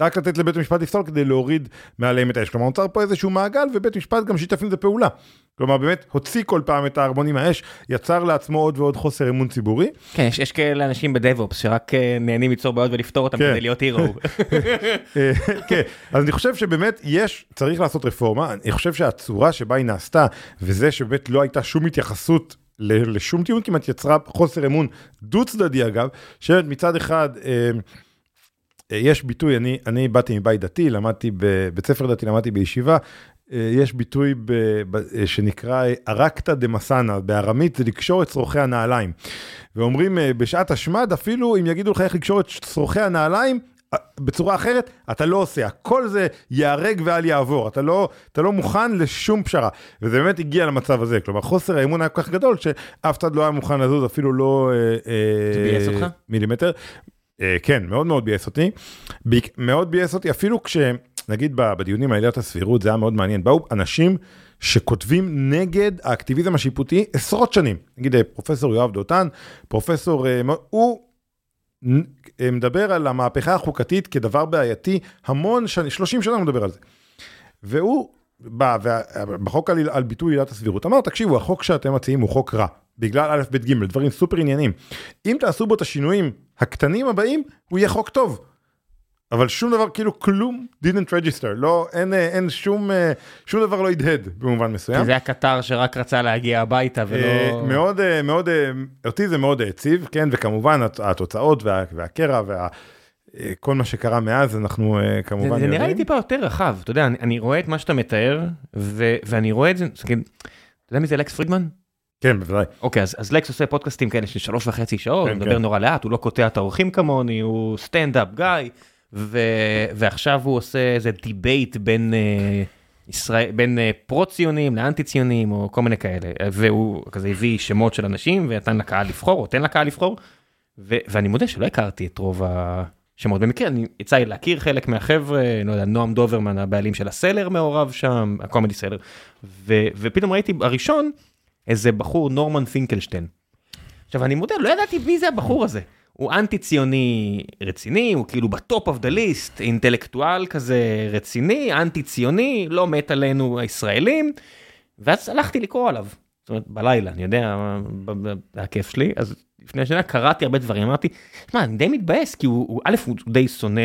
רק לתת לבית המשפט לפסול כדי להוריד מעליהם את האש. כלומר, נוצר פה איזשהו מעגל ובית משפט גם שיתף עם זה פעולה. כלומר, באמת הוציא כל פעם את ההרמונים מהאש, יצר לעצמו עוד ועוד חוסר אמון ציבורי. כן, יש, יש כאלה אנשים בדב-אופס שרק אה, נהנים ליצור בעיות ולפתור אותם כן. כדי להיות הירו. אה, כן, אז אני חושב שבאמת יש, צריך לעשות רפורמה. אני חושב שהצורה שבה היא נעשתה, וזה שבאמת לא הייתה שום התייחסות לשום טיעון כמעט יצרה חוסר אמון דו צדדי אגב, שמצד אחד אה, יש ביטוי, אני, אני באתי מבית דתי, למדתי בבית ספר דתי, למדתי בישיבה, אה, יש ביטוי ב, ב, אה, שנקרא ארקתא דמסנא, בארמית זה לקשור את צורכי הנעליים. ואומרים בשעת השמד, אפילו אם יגידו לך איך לקשור את צורכי הנעליים, בצורה אחרת, אתה לא עושה, הכל זה ייהרג ואל יעבור, אתה לא, אתה לא מוכן לשום פשרה, וזה באמת הגיע למצב הזה, כלומר חוסר האמון היה כל כך גדול, שאף אחד לא היה מוכן לזוז אפילו לא... זה ביאס אותך? מילימטר. אה, כן, מאוד מאוד ביאס אותי. מאוד ביאס אותי, אפילו כש... נגיד בדיונים על עילת הסבירות, זה היה מאוד מעניין, באו אנשים שכותבים נגד האקטיביזם השיפוטי עשרות שנים. נגיד אה, פרופסור יואב דותן, פרופסור, אה, הוא מדבר על המהפכה החוקתית כדבר בעייתי המון שנים, 30 שנה הוא מדבר על זה. והוא בא, בחוק על, על ביטוי עילת הסבירות, אמר, תקשיבו, החוק שאתם מציעים הוא חוק רע, בגלל א', ב', ג', דברים סופר עניינים. אם תעשו בו את השינויים הקטנים הבאים, הוא יהיה חוק טוב. אבל שום דבר, כאילו כלום didn't register, לא, אין, אין שום, שום דבר לא הדהד במובן מסוים. זה הקטר שרק רצה להגיע הביתה ולא... מאוד, מאוד, אותי זה מאוד העציב, כן, וכמובן התוצאות וה, והקרע וה... כל מה שקרה מאז אנחנו כמובן יודעים. זה נראה לי טיפה יותר רחב, אתה יודע, אני, אני רואה את מה שאתה מתאר, ו, ואני רואה את זה, אתה יודע מי זה לקס פרידמן? כן, בוודאי. אוקיי, אז, לקס עושה פודקאסטים כאלה של שלוש וחצי שעות, כן, הוא מדבר כן. נורא לאט, הוא לא קוטע את האורחים כמוני, הוא stand-up guy. ועכשיו הוא עושה איזה debate בין, uh, ישראל... בין uh, פרו-ציונים לאנטי-ציונים או כל מיני כאלה, והוא כזה הביא שמות של אנשים ונתן לקהל לבחור, או תן לקהל לבחור, ו... ואני מודה שלא הכרתי את רוב השמות. במקרה, אני יצא לי להכיר חלק מהחבר'ה, לא יודע, נועם דוורמן, הבעלים של ה Cellar מעורב שם, ה Comedy Cellar, ו... ופתאום ראיתי הראשון, איזה בחור, נורמן פינקלשטיין. עכשיו, אני מודה, לא ידעתי מי זה הבחור הזה. הוא אנטי ציוני רציני, הוא כאילו ב top of the list, אינטלקטואל כזה רציני, אנטי ציוני, לא מת עלינו הישראלים, ואז הלכתי לקרוא עליו, זאת אומרת בלילה, אני יודע, זה הכיף שלי, אז לפני שנה קראתי הרבה דברים, אמרתי, שמע, אני די מתבאס, כי הוא, הוא א', הוא די שונא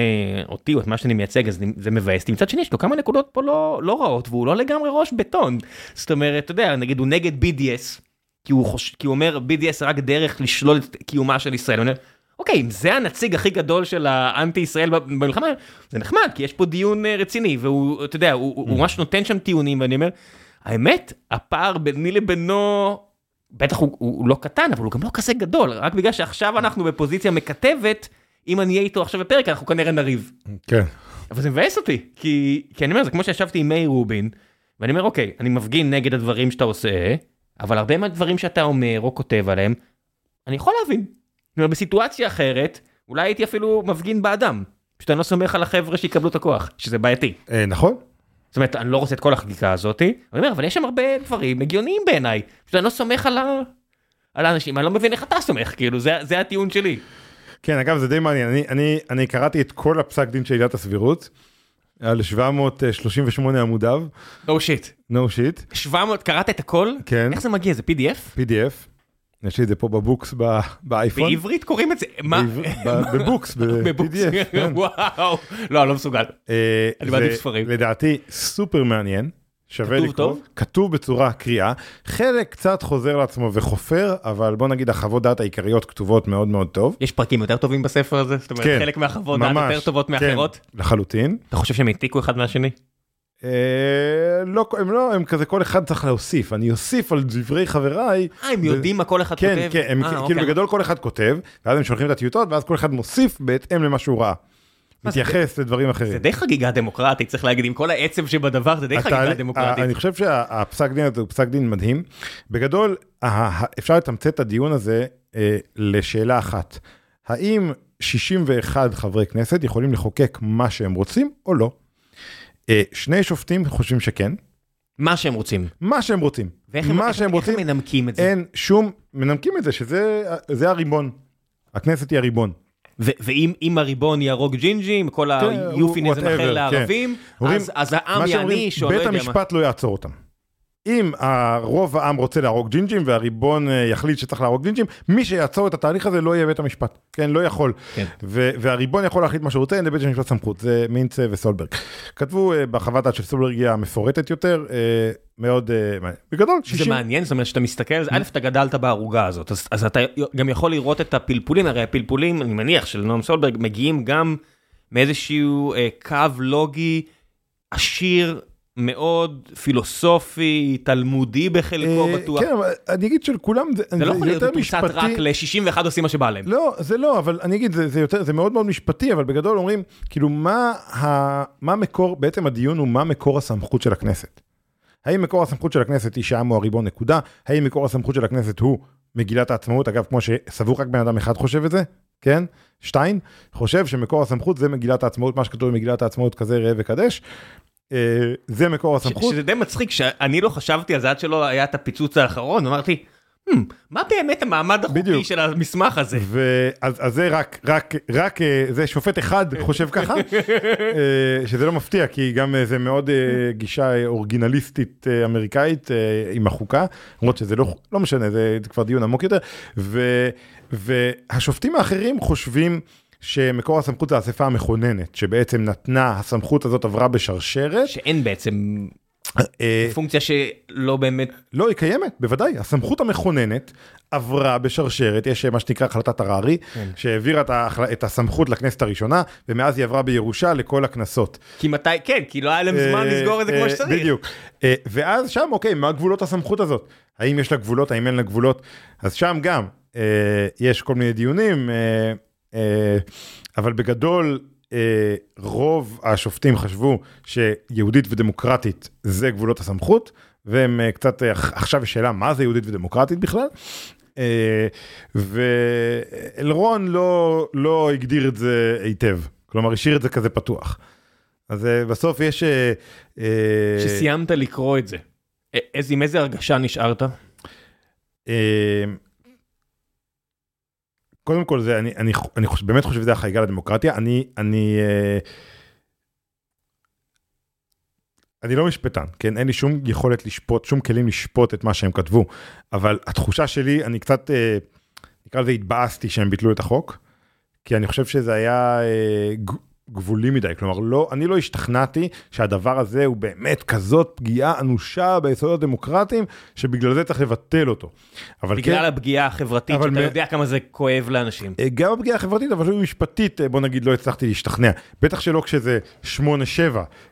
אותי או את מה שאני מייצג, אז זה מבאס אותי, מצד שני יש לו כמה נקודות פה לא, לא רעות, והוא לא לגמרי ראש בטון, זאת אומרת, אתה יודע, נגיד הוא נגד BDS, כי הוא, חוש... כי הוא אומר BDS רק דרך לשלול את קיומה של ישראל. אומר, אוקיי, אם זה הנציג הכי גדול של האנטי ישראל במלחמה, זה נחמד, כי יש פה דיון אה, רציני, והוא, אתה יודע, הוא, הוא ממש נותן שם טיעונים, ואני אומר, האמת, הפער ביני לבינו, בטח הוא, הוא, הוא לא קטן, אבל הוא גם לא כזה גדול, רק בגלל שעכשיו אנחנו בפוזיציה מקטבת, אם אני אהיה איתו עכשיו בפרק, אנחנו כנראה נריב. כן. אבל זה מבאס אותי, כי, כי אני אומר, זה כמו שישבתי עם מאיר רובין, ואני אומר, אוקיי, אני מפגין נגד הדברים שאתה עושה, אבל הרבה מהדברים שאתה אומר או כותב עליהם, אני יכול להבין. אומרת, בסיטואציה אחרת, אולי הייתי אפילו מפגין באדם. פשוט אני לא סומך על החבר'ה שיקבלו את הכוח, שזה בעייתי. אה, נכון. זאת אומרת, אני לא רוצה את כל החקיקה הזאתי, אני אומר, אבל יש שם הרבה דברים הגיוניים בעיניי. פשוט אני לא סומך על, ה... על האנשים, אני לא מבין איך אתה סומך, כאילו, זה, זה הטיעון שלי. כן, אגב, זה די מעניין, אני, אני, אני קראתי את כל הפסק דין של עילת הסבירות. על 738 עמודיו. no shit. no shit. 700, קראת את הכל? כן. איך זה מגיע? זה PDF? PDF. יש לי את זה פה בבוקס באייפון. בעברית קוראים את זה? מה? בבוקס, ב-PDF. כן. וואו, לא, אני לא מסוגל. אה, אני מעדיף ספרים. לדעתי סופר מעניין. שווה לקרוא. כתוב טוב? כתוב בצורה קריאה. חלק קצת חוזר לעצמו וחופר, אבל בוא נגיד החוות דעת העיקריות כתובות מאוד מאוד טוב. יש פרקים יותר טובים בספר הזה? זאת אומרת, כן, חלק מהחוות דעת יותר טובות מאחרות? כן, לחלוטין. אתה חושב שהם העתיקו אחד מהשני? אה, לא, הם לא, הם כזה כל אחד צריך להוסיף, אני אוסיף על דברי חבריי. אה, הם יודעים מה כל אחד כן, כותב? כן, כן, כאילו אוקיי. בגדול כל אחד כותב, ואז הם שולחים את הטיוטות, ואז כל אחד מוסיף בהתאם למה שהוא ראה. מתייחס לדברים אחרים. זה די חגיגה דמוקרטית, צריך להגיד, עם כל העצב שבדבר, זה די חגיגה דמוקרטית. אני חושב שהפסק דין הזה הוא פסק דין מדהים. בגדול, אפשר לתמצת את הדיון הזה אה, לשאלה אחת. האם 61 חברי כנסת יכולים לחוקק מה שהם רוצים או לא? אה, שני שופטים חושבים שכן. מה שהם רוצים. מה שהם רוצים. ואיך הם, איך, איך הם מנמקים את זה? אין שום, מנמקים את זה שזה הריבון. הכנסת היא הריבון. ואם הריבון יהרוג ג'ינג'ים, כל כן, היופיניזם אחר כן. לערבים, אז העם יעניש, או לא יודע מה. בית המשפט לא יעצור אותם. אם הרוב העם רוצה להרוג ג'ינג'ים והריבון אה, יחליט שצריך להרוג ג'ינג'ים, מי שיעצור את התהליך הזה לא יהיה בית המשפט, כן, לא יכול. כן. והריבון יכול להחליט מה שהוא רוצה, אין לבית המשפט סמכות, זה מינץ וסולברג. כתבו uh, בחוות דעת של סולברג היא המפורטת יותר, מאוד בגדול, 60. זה מעניין, זאת אומרת שאתה מסתכל א', אתה גדלת בערוגה הזאת, אז, אז אתה גם יכול לראות את הפלפולים, הרי הפלפולים, אני מניח, של נועם סולברג, מגיעים גם מאיזשהו קו לוגי עשיר, מאוד פילוסופי, תלמודי בחלקו אה, בטוח. כן, אבל אני אגיד של כולם זה זה לא יכול להיות יותר מתומצת רק ל-61 עושים מה שבא להם. לא, זה לא, אבל אני אגיד, זה, יותר, מאוד מאוד משפטי, אבל בגדול אומרים, כאילו, מה, מקור, בעצם הדיון הוא מה מקור הסמכות של הכנסת. האם מקור הסמכות של הכנסת היא שהעם הוא הריבון נקודה? האם מקור הסמכות של הכנסת הוא מגילת העצמאות? אגב, כמו שסבור רק בן אדם אחד חושב את זה, כן? שטיין, חושב שמקור הסמכות זה מגילת העצמאות, מה שכתוב במגילת העצמאות כזה ראה וקדש. אה, זה מקור הסמכות. שזה די מצחיק שאני לא חשבתי על זה עד שלא היה את הפיצוץ האחרון, אמרתי, "Hmm, מה באמת המעמד החוקי. של המסמך הזה? אז זה רק, רק, רק, אה, זה שופט אחד חושב ככה, אה, שזה לא מפתיע, כי גם זה מאוד גישה אורגינליסטית אמריקאית עם החוקה, למרות שזה לא, לא משנה, זה כבר דיון עמוק יותר, והשופטים האחרים חושבים שמקור הסמכות זה האספה המכוננת, שבעצם נתנה, הסמכות הזאת עברה בשרשרת. שאין בעצם אה, פונקציה שלא באמת, לא, היא קיימת, בוודאי. הסמכות המכוננת עברה בשרשרת, יש מה שנקרא החלטת הררי, כן. שהעבירה את, ההחל... את הסמכות לכנסת הראשונה, ומאז היא עברה בירושה לכל הכנסות. כי מתי, כן, כי לא היה להם זמן אה, לסגור את זה כמו אה, שצריך. בדיוק. אה, ואז שם, אוקיי, מה גבולות הסמכות הזאת? האם יש לה גבולות, האם אין לה גבולות? אז שם גם אה, יש כל מיני דיונים, אה, אה, אבל בגדול, אה, רוב השופטים חשבו שיהודית ודמוקרטית זה גבולות הסמכות, והם אה, קצת, אה, עכשיו יש שאלה מה זה יהודית ודמוקרטית בכלל. אה, ואלרון לא, לא הגדיר את זה היטב, כלומר השאיר את זה כזה פתוח. אז אה, בסוף יש... אה, אה, כשסיימת לקרוא את זה, א- איזה- עם איזה הרגשה נשארת? קודם כל זה אני אני אני חושב, באמת חושב שזה החגיגה לדמוקרטיה. אני אני אה, אני לא משפטן כן? אין לי שום יכולת לשפוט שום כלים לשפוט את מה שהם כתבו. אבל התחושה שלי אני קצת אה, נקרא לזה התבאסתי שהם ביטלו את החוק כי אני חושב שזה היה אה, גבולי מדי כלומר לא אני לא השתכנעתי שהדבר הזה הוא באמת כזאת פגיעה אנושה ביסודות הדמוקרטיים שבגלל זה צריך לבטל אותו. אבל כן- בגלל הפגיעה החברתית, שאתה מ- יודע כמה זה כואב לאנשים. אה, גם הפגיעה החברתית אבל אפילו משפטית אה, בוא נגיד לא הצלחתי להשתכנע בטח שלא כשזה 8-7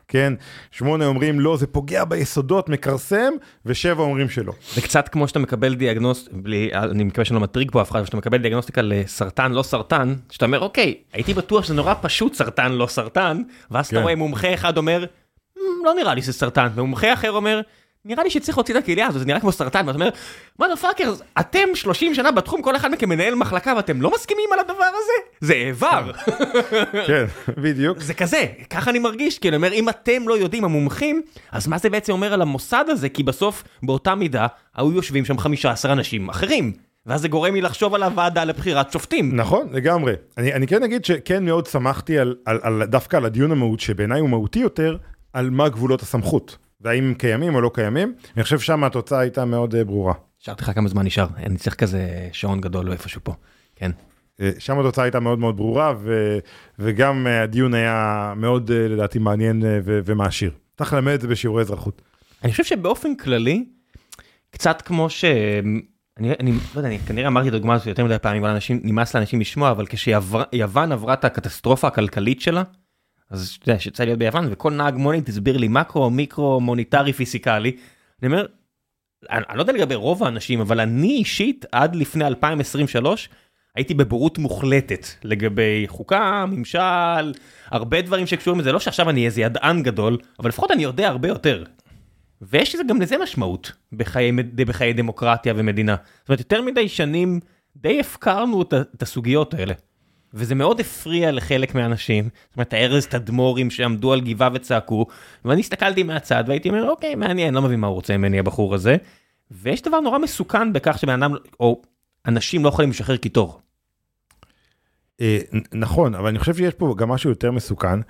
כן 8 אומרים לא זה פוגע ביסודות מכרסם ו7 אומרים שלא. זה קצת כמו שאתה מקבל דיאגנוס, בלי, אני מקווה שאני לא מטריג פה אף אחד, שאתה מקבל דיאגנוסטיקה לסרטן לא סרטן, שאתה אומר אוקיי, הייתי בטוח שזה נורא פשוט סרטן לא סרטן, ואז אתה כן. רואה מומחה אחד אומר, "מ, לא נראה לי שזה סרטן, ומומחה אחר אומר, נראה לי שצריך להוציא את הכליה הזאת, זה נראה כמו סרטן, ואתה אומר, מה פאקר, אתם 30 שנה בתחום, כל אחד מכם מנהל מחלקה ואתם לא מסכימים על הדבר הזה? זה איבר. כן בדיוק. זה כזה, ככה אני מרגיש, כאילו, אני אומר, אם אתם לא יודעים, המומחים, אז מה זה בעצם אומר על המוסד הזה? כי בסוף, באותה מידה, היו יושבים שם 15 אנשים אחרים. ואז זה גורם לי לחשוב על הוועדה לבחירת שופטים. נכון לגמרי אני, אני כן אגיד שכן מאוד שמחתי על, על, על דווקא על הדיון המהות שבעיניי הוא מהותי יותר על מה גבולות הסמכות והאם הם קיימים או לא קיימים אני חושב שם התוצאה הייתה מאוד אה, ברורה. שאלתי לך כמה זמן נשאר, אני צריך כזה שעון גדול איפשהו פה. כן. אה, שם התוצאה הייתה מאוד מאוד ברורה ו, וגם אה, הדיון היה מאוד לדעתי מעניין ו, ומעשיר. צריך ללמד את זה בשיעורי אזרחות. אני חושב שבאופן כללי, קצת כמו ש... אני, אני לא יודע, אני כנראה אמרתי את הדוגמה הזאת יותר מדי פעמים, אבל אנשים, נמאס לאנשים לשמוע, אבל כשיוון עברה את הקטסטרופה הכלכלית שלה, אז אתה יודע, שיצא להיות ביוון, וכל נהג מונית הסביר לי מקרו, מיקרו, מוניטרי, פיסיקלי, אני אומר, אני, אני לא יודע לגבי רוב האנשים, אבל אני אישית, עד לפני 2023, הייתי בבורות מוחלטת לגבי חוקה, ממשל, הרבה דברים שקשורים לזה, לא שעכשיו אני איזה ידען גדול, אבל לפחות אני יודע הרבה יותר. ויש לזה גם לזה משמעות בחיי, בחיי דמוקרטיה ומדינה. זאת אומרת, יותר מדי שנים די הפקרנו את, את הסוגיות האלה. וזה מאוד הפריע לחלק מהאנשים, זאת אומרת, הארז תדמורים שעמדו על גבעה וצעקו, ואני הסתכלתי מהצד והייתי אומר, אוקיי, מעניין, לא מבין מה הוא רוצה ממני הבחור הזה. ויש דבר נורא מסוכן בכך שבן אדם, או אנשים לא יכולים לשחרר קיטור. אה, נכון, אבל אני חושב שיש פה גם משהו יותר מסוכן,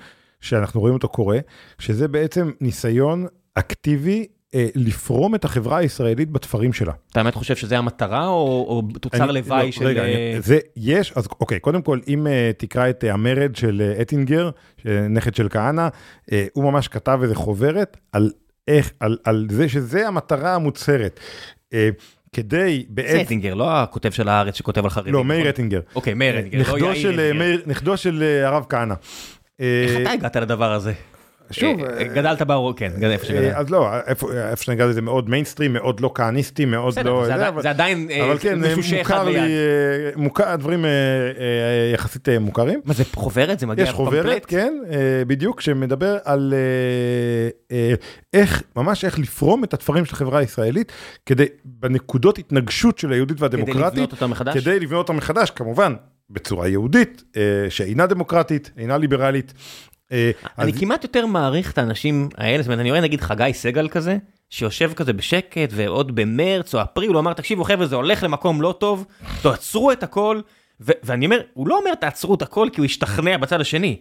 שאנחנו רואים אותו קורה, שזה בעצם ניסיון אקטיבי לפרום את החברה הישראלית בתפרים שלה. אתה באמת חושב שזה המטרה, או, או תוצר אני- לוואי לא, של... רגע, אה, אני- זה יש, אז אוקיי, קודם כל, אם אה, תקרא את אה, המרד של אה, אטינגר, אה, נכד של כהנא, אה, הוא ממש כתב איזה חוברת על איך, על, על זה שזה המטרה המוצהרת. אה, כדי זה בעצם, אטינגר, לא הכותב של הארץ שכותב על חרדים. לא, מאיר נכון? אטינגר. אוקיי, מאיר אטינגר, לא נכדו של, אה. מאיר- אה, הרב כהנא. אה, איך אתה הגעת לדבר הזה? שוב, אה, אה, גדלת באור, כן, איפה שגדלת. אז לא, איפה שאני גדלתי זה מאוד מיינסטרים, מאוד לא כהניסטי, מאוד בסדר, לא... זה עדיין- אבל- זה עדיין אה, אבל כן, משושה אחד מוכר לי, ביד. אה, מוכר, הדברים אה, אה, יחסית אה, מוכרים. מה זה חוברת? זה מגיע יש חוברת? כן, אה, בדיוק, שמדבר על אה, אה, איך, ממש איך לפרום את התפרים של החברה הישראלית, כדי, בנקודות התנגשות של היהודית כדי והדמוקרטית, לבנות אותה מחדש? כדי לבנות אותה מחדש, כמובן, בצורה יהודית, אה, שאינה דמוקרטית, אינה ליברלית. אה, אני כמעט יותר מעריך את האנשים האלה, זאת אומרת, אני רואה נגיד חגי סגל כזה, שיושב כזה בשקט, ועוד במרץ או אפריל, הוא אמר, תקשיבו חבר'ה, זה הולך למקום לא טוב, תעצרו את הכל, ו- ואני אומר, הוא לא אומר תעצרו את הכל כי הוא השתכנע בצד השני.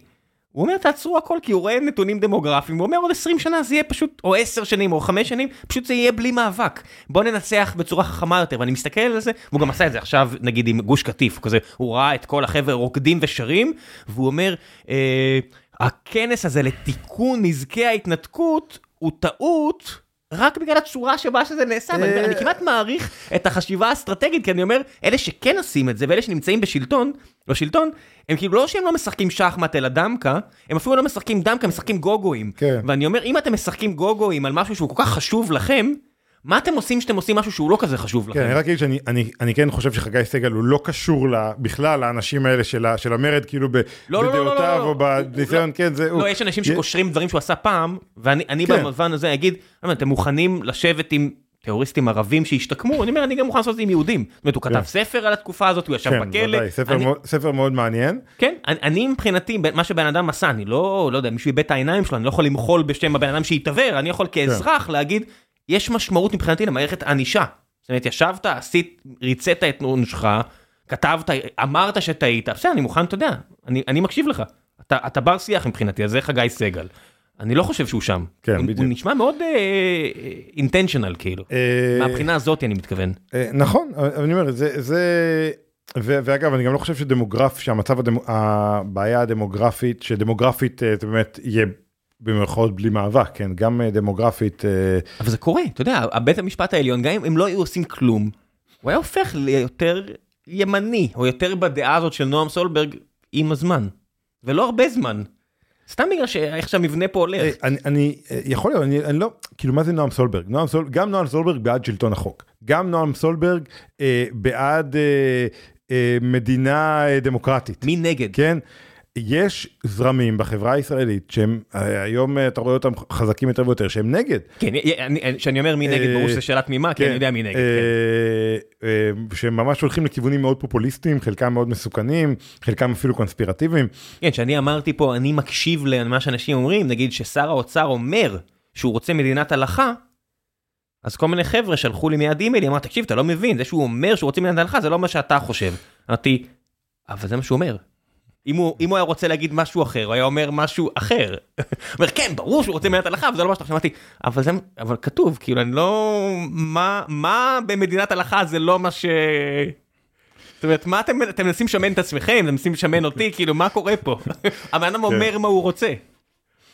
הוא אומר תעצרו הכל כי הוא רואה נתונים דמוגרפיים, הוא אומר עוד 20 שנה זה יהיה פשוט, או 10 שנים או 5 שנים, פשוט זה יהיה בלי מאבק. בוא ננצח בצורה חכמה יותר, ואני מסתכל על זה, והוא גם עשה את זה עכשיו נגיד עם גוש קטיף, הוא כזה, הוא ראה את כל החבר'ה רוקדים ושרים, והוא אומר, אה, הכנס הזה לתיקון נזקי ההתנתקות הוא טעות. רק בגלל הצורה שבה שזה נעשה, אומר, אה. אני כמעט מעריך את החשיבה האסטרטגית, כי אני אומר, אלה שכן עושים את זה, ואלה שנמצאים בשלטון, בשלטון, הם כאילו לא שהם לא משחקים שחמט אלא דמקה, הם אפילו לא משחקים דמקה, הם משחקים גוגואים. כן. ואני אומר, אם אתם משחקים גוגואים על משהו שהוא כל כך חשוב לכם, מה אתם עושים שאתם עושים משהו שהוא לא כזה חשוב כן, אני לכם? רק אגיד שאני אני, אני כן חושב שחגי סגל הוא לא קשור בכלל לאנשים האלה של, המרד, כאילו לא, לא, לא, בדעותיו או. בניסיון, כן, זה הוא. לא, יש אנשים שקושרים דברים שהוא עשה פעם, ואני אני כן. במובן הזה אגיד, "למה, אתם מוכנים לשבת עם טרוריסטים ערבים שהשתקמו? אני אומר, אני גם מוכן לעשות את זה עם יהודים. זאת אומרת, הוא כתב כן. ספר על התקופה הזאת, הוא ישב כן, בכלא. ודאי, ספר, מאוד, ספר מאוד מעניין. כן, אני, מבחינתי, מה שבן אדם עשה, אני לא, לא יודע, מישהו איבד את העיניים שלו, אני לא יכול למחול בשם הבן אדם שהתעוור, אני יכול כאזרח להגיד, יש משמעות מבחינתי למערכת ענישה. זאת אומרת, ישבת, עשית, ריצית את עונשך, כתבת, אמרת שטעית, בסדר, אני מוכן, אתה יודע, אני, אני מקשיב לך. אתה, אתה בר שיח מבחינתי, אז זה חגי סגל. אני לא חושב שהוא שם. כן, הוא, בדיוק. הוא נשמע מאוד אינטנשיונל, כאילו. אה, מהבחינה הזאת אני מתכוון. אה, נכון, אני אומר, זה, זה, ו, ואגב, אני גם לא חושב שדמוגרף, שהמצב, הדמו, הבעיה הדמוגרפית, שדמוגרפית אה, זה באמת יהיה במירכאות בלי מאבק, כן, גם אה, דמוגרפית, אה, אבל זה קורה, אתה יודע, בית המשפט העליון, גם אם הם לא היו עושים כלום, הוא היה הופך ליותר ימני, או יותר בדעה הזאת של נועם סולברג עם הזמן. ולא הרבה זמן. סתם בגלל שאיך שהמבנה פה אה, הולך. אני, אני אה, יכול להיות, אני, אני לא, כאילו מה זה נועם סולברג? נועם סול, גם נועם סולברג בעד שלטון החוק, גם נועם סולברג אה, בעד אה, אה, מדינה אה, דמוקרטית. מי נגד? כן, יש זרמים בחברה הישראלית שהם אה, היום אה, אתה רואה אותם חזקים יותר ויותר שהם נגד. כן, אני- כשאני אומר מי נגד, אה, ברור שזו שאלה תמימה, כי אני יודע מי נגד. כן. אה, אה, שהם ממש הולכים לכיוונים מאוד פופוליסטיים, חלקם מאוד מסוכנים, חלקם אפילו קונספירטיביים. כן, שאני אמרתי פה, אני מקשיב למה שאנשים אומרים, נגיד ששר האוצר אומר שהוא רוצה מדינת הלכה, אז כל מיני חבר'ה שלחו לי מיד אימייל, אמר, תקשיב, אתה לא מבין, זה שהוא אומר שהוא רוצה מדינת הלכה, זה לא מה שאתה חושב. אמרתי, אבל זה מה שהוא אומר. אם הוא, אם הוא היה רוצה להגיד משהו אחר, הוא היה אומר משהו אחר. הוא אומר, כן, ברור שהוא רוצה מדינת הלכה, אבל זה לא מה שאתה. אמרתי, אבל זה, אבל כתוב, כאילו, אני לא... מה, מה במדינת הלכה זה לא מה ש... זאת אומרת, מה אתם, אתם מנסים לשמן את עצמכם, אתם מנסים לשמן אותי, כאילו, מה קורה פה? הבן אדם אומר מה הוא רוצה.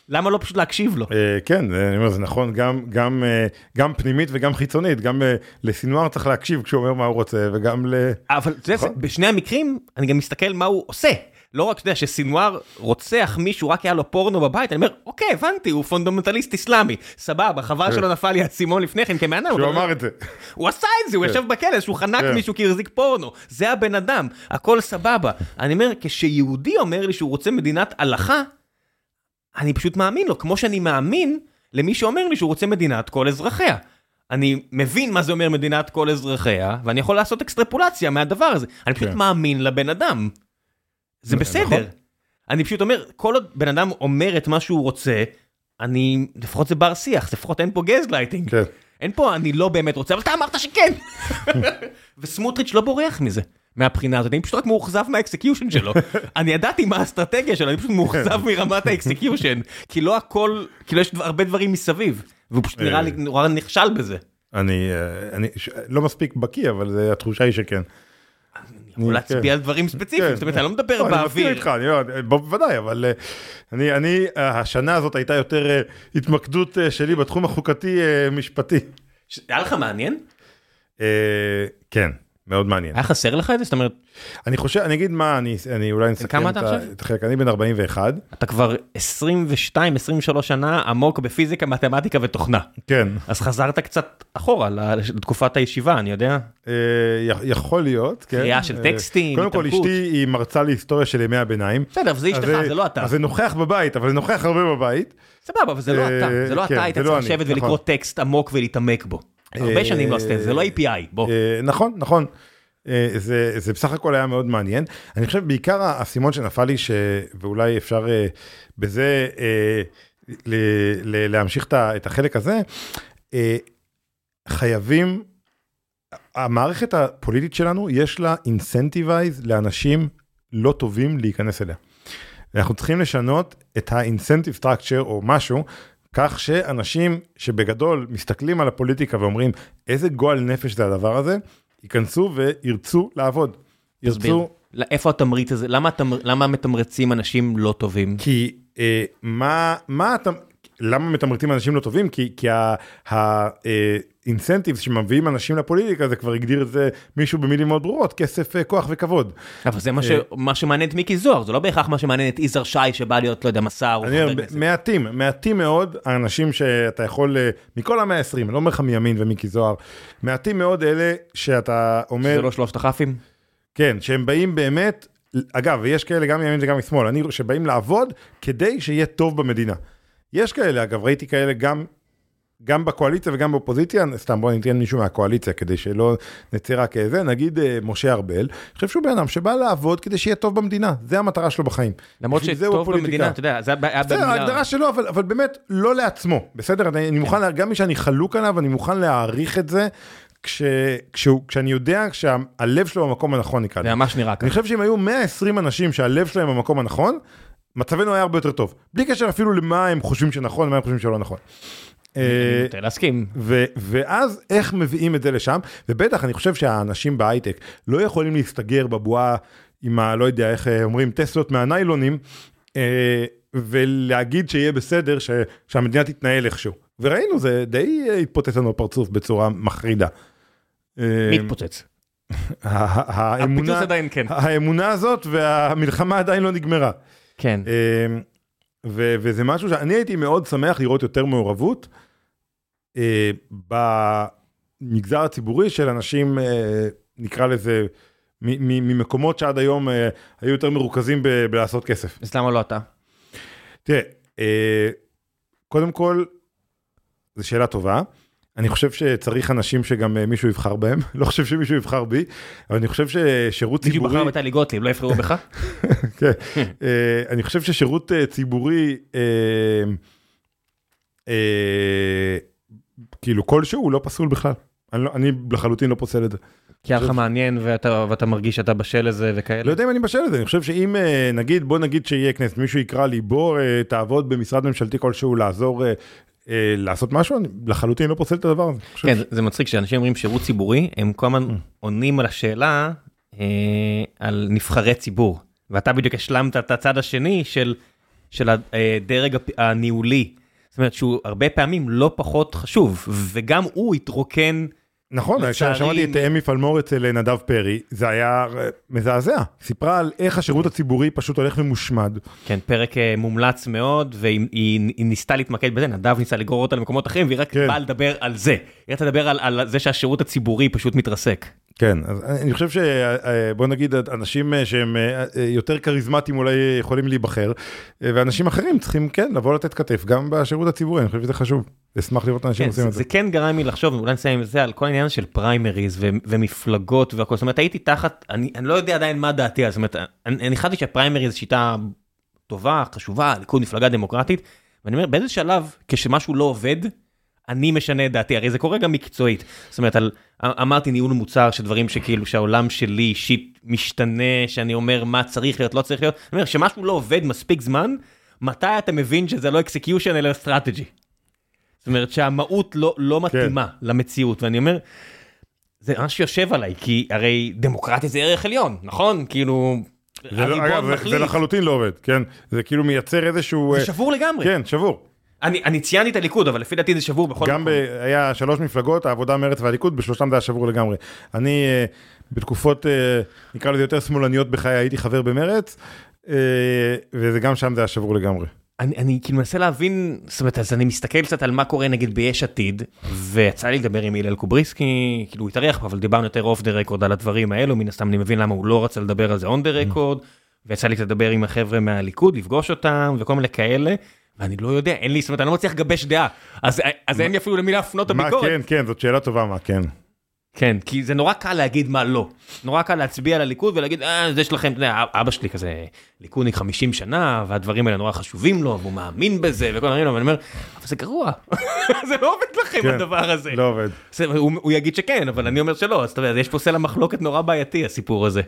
למה לא פשוט להקשיב לו? אה, כן, אה, אני אומר, זה נכון גם, גם, אה, גם פנימית וגם חיצונית, גם לסינואר צריך להקשיב כשהוא אומר מה הוא רוצה, וגם ל... אבל נכון. בשני המקרים, אני גם מסתכל מה הוא עושה. לא רק, אתה יודע, שסינואר רוצח מישהו, רק היה לו פורנו בבית, אני אומר, אוקיי, הבנתי, הוא פונדמנטליסט אסלאמי. סבבה, חבל שלא נפל לי האסימון לפני כן כמענה. שהוא אמר את זה. הוא עשה את זה, הוא ישב בכלא, שהוא חנק כן. מישהו כי החזיק פורנו. זה הבן אדם, הכל סבבה. אני אומר, כשיהודי אומר לי שהוא רוצה מדינת הלכה, אני פשוט מאמין לו, כמו שאני מאמין למי שאומר לי שהוא רוצה מדינת כל אזרחיה. אני מבין מה זה אומר מדינת כל אזרחיה, ואני יכול לעשות אקסטרפולציה מהדבר הזה. אני פשוט כן. מאמין לבן אדם. זה נכון. בסדר. אני פשוט אומר, כל עוד בן אדם אומר את מה שהוא רוצה, אני, לפחות זה בר שיח, לפחות אין פה גזלייטינג. כן. אין פה אני לא באמת רוצה, אבל אתה אמרת שכן. וסמוטריץ' לא בורח מזה. מהבחינה הזאת, אני פשוט רק מאוכזב מה execution שלו. אני ידעתי מה האסטרטגיה שלו, אני פשוט מאוכזב מרמת ה execution. כי לא הכל, כאילו יש הרבה דברים מסביב. והוא פשוט נראה לי נורא נכשל בזה. אני, אה, אני לא מספיק בקיא, אבל זה- התחושה היא שכן. יכול כן. להצביע על דברים ספציפיים, כן. זאת אומרת, אני לא מדבר לא, אני מסכים באוויר. איתך, בוודאי, אבל אה, אני, אה, השנה הזאת הייתה יותר אה, התמקדות שלי בתחום החוקתי משפטי. ש- היה לך מעניין? כן, מאוד מעניין. היה חסר לך את זה? זאת אומרת, אני חושב, אני אגיד מה, אני, אני אולי נסכם כמה את אתה עכשיו? את החלק, אני בן 41, אתה כבר 22, 23 שנה עמוק בפיזיקה, מתמטיקה ותוכנה. כן, אז חזרת קצת אחורה לתקופת הישיבה, אני יודע. אה, יכול להיות, כן. קריאה של אה, טקסטים, קודם כל. אשתי היא מרצה להיסטוריה של ימי הביניים. בסדר, זה אשתך, זה לא אתה. אז זה נוכח בבית, אבל זה נוכח הרבה בבית. סבבה, אבל זה לא אה, אתה. זה לא כן, אתה היית זה צריך לא אני, לשבת ולקרוא נכון. טקסט עמוק ולהתעמק בו. הרבה אה, שנים לא עשית את זה, לא API, בוא. אה, נכון, נכון. אה, זה, זה בסך הכל היה מאוד מעניין. אני חושב בעיקר האסימון שנפל לי, ש... ואולי אפשר אה, בזה אה, ל... ל... להמשיך את החלק הזה, אה, חייבים, המערכת הפוליטית שלנו, יש לה אינסנטיבייז לאנשים לא טובים להיכנס אליה. אנחנו צריכים לשנות את ה-incentive structure או משהו, כך שאנשים שבגדול מסתכלים על הפוליטיקה ואומרים איזה גועל נפש זה הדבר הזה, ייכנסו וירצו לעבוד. תסביר. ירצו, איפה התמריץ הזה? למה התמר- למה מתמרצים אנשים לא טובים? כי אה, מה, מה אתה, למה מתמרצים אנשים לא טובים? כי, כי האינסנטיבס שמביאים אנשים לפוליטיקה, זה כבר הגדיר את זה מישהו במילים מאוד ברורות, כסף, אה, כוח וכבוד. אבל זה מה ש- מה שמעניין את מיקי זוהר, זה לא בהכרח מה שמעניין את יזהר שי שבא להיות, לא יודע, מסע או אני חבר אומר, כנסת. מעטים, מעטים מאוד האנשים שאתה יכול, אה, מכל המאה ה-20, אני לא אומר לך מימין ומיקי זוהר, מעטים מאוד אלה שאתה אומר, זה לא שלושת הכ"פים? כן, שהם באים באמת, אגב, ויש כאלה גם מימין וגם משמאל, אני, שבאים לעבוד כדי שיהיה טוב במדינה. יש כאלה, אגב, ראיתי כאלה גם, גם בקואליציה וגם באופוזיציה, סתם בוא ניתן מישהו מהקואליציה כדי שלא נצא רק איזה, נגיד אה, משה ארבל, אני חושב שהוא בן אדם שבא לעבוד כדי שיהיה טוב במדינה, זה המטרה שלו בחיים. למרות זה שטוב. במדינה, אתה יודע, זה היה בסדר, במילה... ההגדרה שלו, אבל, אבל באמת לא לעצמו, בסדר? אני, אני מוכן, לה- גם מי שאני חלוק עליו, אני מוכן להעריך את זה, כש, כשהוא, כשאני יודע שהלב שלו במקום הנכון נקרא זה לזה. ממש נראה אני ככה. חושב שאם היו 120 אנשים שהלב שלהם במקום הנכון, מצבנו היה הרבה יותר טוב. בלי קשר אפילו למה הם חושבים שנכון, ומה הם חושבים שלא נכון. אה, נוטה להסכים. ואז איך מביאים את זה לשם, ובטח אני חושב שהאנשים בהייטק לא יכולים להסתגר בבועה עם ה... לא יודע איך אה, אומרים, טסלות מהניילונים, אה, ולהגיד שיהיה בסדר, ש- שהמדינה תתנהל איכשהו. וראינו, זה די אה, התפוצץ לנו בפרצוף בצורה מחרידה. אה, מי התפוצץ? ה- ה- האמונה- הפיצוץ עדיין כן. האמונה הזאת והמלחמה עדיין לא נגמרה. כן. אה, ו- וזה משהו שאני הייתי מאוד שמח לראות יותר מעורבות אה, במגזר הציבורי של אנשים, אה, נקרא לזה, ממקומות שעד היום אה, היו יותר מרוכזים ב- בלעשות כסף. אז למה לא אתה? תראה, אה, קודם כל, זו שאלה טובה. אני חושב שצריך אנשים שגם אה, מישהו יבחר בהם, לא חושב שמישהו יבחר בי, אבל אני חושב ששירות מישהו ציבורי... בחר בטלי גוטליב, לא יבחרו בך? כן. אה, אני חושב ששירות אה, ציבורי, כאילו כלשהו, הוא לא פסול בכלל. אני לא- אני לחלוטין לא פוסל את זה. כי היה לך מעניין ואתה ואתה מרגיש שאתה בשל לזה לא וכאלה. יודע אם אני בשל לזה, אני חושב שאם נגיד, בוא נגיד שיהיה כנסת, מישהו יקרא לי, בוא תעבוד במשרד ממשלתי כלשהו לעזור לעשות משהו, אני לחלוטין לא פוסל את הדבר הזה. כן, זה- מצחיק שאנשים אומרים שירות ציבורי, הם כל הזמן עונים על השאלה אה, על נבחרי ציבור. ואתה בדיוק השלמת את הצד השני של של הדרג הפ- הניהולי. זאת אומרת שהוא הרבה פעמים לא פחות חשוב, וגם הוא התרוקן. נכון, לצערי- כששמעתי את אמי פלמור אצל נדב פרי, זה היה מזעזע. סיפרה על איך השירות הציבורי פשוט הולך ומושמד. כן, פרק אה, מומלץ מאוד, והיא היא, היא ניסתה להתמקד בזה, נדב ניסה לגרור אותה למקומות אחרים, והיא רק כן. באה לדבר על זה. היא רצתה לדבר על, על זה שהשירות הציבורי פשוט מתרסק. כן, אז אני חושב שבוא נגיד אנשים אה, שהם אה, אה, יותר כריזמטיים אולי יכולים להיבחר, אה, ואנשים אחרים צריכים כן לבוא לתת כתף גם בשירות הציבורי, אני חושב שזה חשוב. אשמח לראות אנשים כן, עושים זה, את זה. זה כן גרם לי לחשוב, אולי נסיים עם זה, על כל העניין של פריימריז ו- ומפלגות והכל, זאת אומרת הייתי תחת, אני, אני לא יודע עדיין מה דעתי, זאת אומרת, אני, אני חשבתי שהפריימריז שיטה טובה, חשובה, ליכוד מפלגה דמוקרטית, ואני אומר, באיזה שלב, כשמשהו לא עובד, אני משנה את דעתי, הרי זה קורה גם מקצועית. זאת אומרת, על, אמרתי ניהול מוצר, שדברים שכאילו שהעולם שלי אישית משתנה, שאני אומר מה צריך להיות, לא צריך להיות, אני אומר, שמשהו לא עובד מספיק זמן, מתי אתה מבין שזה לא execution אלא strategy? זאת אומרת שהמהות לא, לא מתאימה כן. למציאות, ואני אומר, זה ממש יושב עליי, כי הרי דמוקרטיה זה ערך עליון, נכון? כאילו, זה, לא- אגב, זה, זה לחלוטין לא עובד, כן? זה כאילו מייצר איזשהו... זה אה, שבור לגמרי. כן, שבור. אני אני ציינתי את הליכוד, אבל לפי דעתי זה שבור בכל גם מקום. ב... היה שלוש מפלגות, העבודה, מרצ והליכוד, בשלושתם זה היה שבור לגמרי. אני אה, בתקופות, אה, נקרא לזה יותר שמאלניות בחיי, הייתי חבר במרצ, אה, וזה גם שם זה היה שבור לגמרי. אני, אני כאילו מנסה להבין, זאת אומרת, אז אני מסתכל קצת על מה קורה נגיד ביש עתיד, ויצא לי לדבר עם הלל קובריסקי, כאילו הוא התארח פה, אבל דיברנו יותר off the record על הדברים האלו, מן הסתם אני מבין למה הוא לא רצה לדבר על זה on the record, ויצא לי לדבר עם החבר'ה מהליכוד, לפגוש אותם, וכל מיני כאלה, ואני לא יודע, אין לי, זאת אומרת, אני לא מצליח לגבש דעה, אז, אז אין לי אפילו למי להפנות את מה הביקורת. כן, כן, זאת שאלה טובה, מה כן. כן, כי זה נורא קל להגיד מה לא. נורא קל להצביע על הליכוד ולהגיד, אה, זה שלכם, אתה יודע, אבא שלי כזה ליכודניק 50 שנה, והדברים האלה נורא חשובים לו, והוא מאמין בזה, וכל הדברים האלה, ואני אומר, אבל זה גרוע. זה לא עובד לכם כן, הדבר הזה. לא עובד. זה, הוא, הוא יגיד שכן, אבל אני אומר שלא, אז אתה יודע, יש פה סלע מחלוקת נורא בעייתי, הסיפור הזה.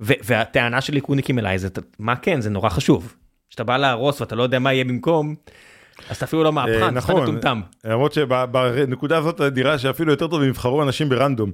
והטענה של ליכודניקים אליי זה, מה כן, זה נורא חשוב. כשאתה בא להרוס ואתה לא יודע מה יהיה במקום, אז אתה אפילו לא אה, מהפכן, אתה נכון, מטומטם. למרות שבנקודה הזאת נראה שאפילו יותר טוב אם יבחרו אנשים ברנדום.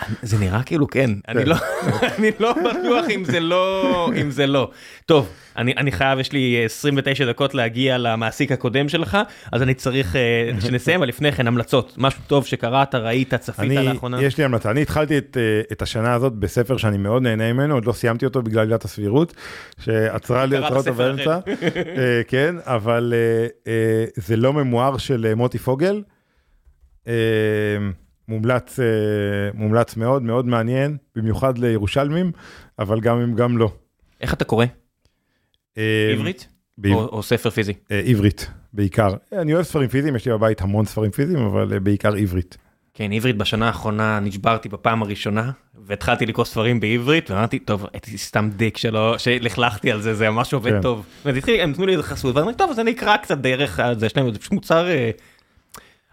אה, זה נראה כאילו כן, אני לא אני לא בטוח אם זה לא, אם זה לא. טוב, אני אני חייב, יש לי 29 דקות להגיע למעסיק הקודם שלך, אז אני צריך אה, שנסיים, אבל לפני כן המלצות, משהו טוב שקראת, ראית, צפית אני, לאחרונה. יש לי המלצה, אני התחלתי את, אה, את השנה הזאת בספר שאני מאוד נהנה ממנו, עוד לא סיימתי אותו בגלל עילת הסבירות, שעצרה לי אותו באמצע, אה, כן, אבל אה, אה, זה לא ממואר של אה, מוטי פוגל, אה, מומלץ, אה, מומלץ מאוד, מאוד מעניין, במיוחד לירושלמים, אבל גם אם גם לא. איך אתה קורא? אה, עברית? בעב- או או ספר פיזי? אה, עברית, בעיקר. אני אוהב ספרים פיזיים, יש לי בבית המון ספרים פיזיים, אבל בעיקר עברית. כן, עברית בשנה האחרונה נשברתי בפעם הראשונה, והתחלתי לקרוא ספרים בעברית, ואמרתי, טוב, הייתי סתם דיק שלא, שלכלכתי על זה, זה ממש עובד כן. טוב. התחיל, הם נתנו לי איזה חסות, ואמרתי, טוב, אז אני אקרא קצת דרך זה, יש להם, זה פשוט מוצר, אה,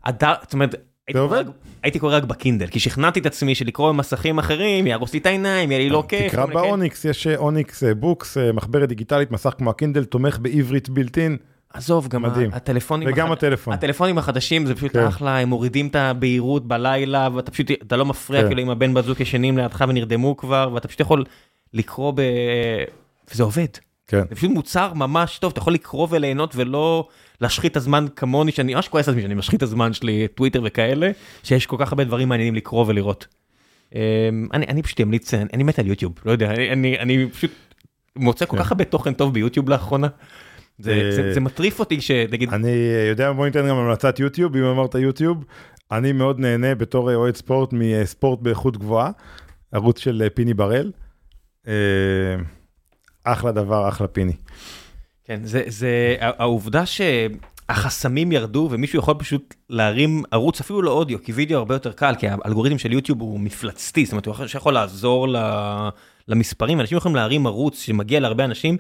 הדר, זאת אומרת, הייתי עובד. קורא רק- הייתי קורא רק בקינדל, כי שכנעתי את עצמי שלקרוא במסכים אחרים, יהרוס לי את העיניים, יהיה לי לא כיף. תקרא כאלה. ב Onyx, יש אה, Onyx אה, Boox, אה, מחברת דיגיטלית, מסך כמו הקינדל, תומך בעברית built-in. עזוב, גם מדהים. הטלפונים, וגם החד- הטלפון. הטלפונים החדשים זה פשוט כן. אחלה, הם מורידים את הבהירות בלילה, ואתה פשוט, אתה לא מפריע כן. כאילו אם הבן בזוג ישנים לידך ונרדמו כבר, ואתה פשוט יכול לקרוא ב... וזה עובד. כן. זה פשוט מוצר ממש טוב, אתה יכול לקרוא וליהנות ולא להשחית את הזמן כמוני, שאני ממש כועס על עצמי שאני משחית את הזמן שלי, טוויטר וכאלה, שיש כל כך הרבה דברים מעניינים לקרוא ולראות. אמ, אני, אני פשוט אמליץ, אני, אני מת על יוטיוב, לא יודע, אני, אני, אני פשוט מוצא כל כן. כך הרבה תוכן טוב ביוטיוב לאחרונה. זה, אה, זה, זה מטריף אותי שנגיד, אני אה, יודע, בוא ניתן גם המלצת יוטיוב, אם אמרת יוטיוב. אני מאוד נהנה בתור אה, אוהד ספורט מספורט באיכות גבוהה, ערוץ של אה, פיני בראל. אה, אחלה דבר, אחלה פיני. כן, זה, זה העובדה שהחסמים ירדו ומישהו יכול פשוט להרים ערוץ אפילו לא אודיו, כי וידאו הרבה יותר קל, כי האלגוריתם של יוטיוב הוא מפלצתי, זאת אומרת, הוא יכול- לעזור למספרים, אנשים יכולים להרים ערוץ שמגיע להרבה אנשים,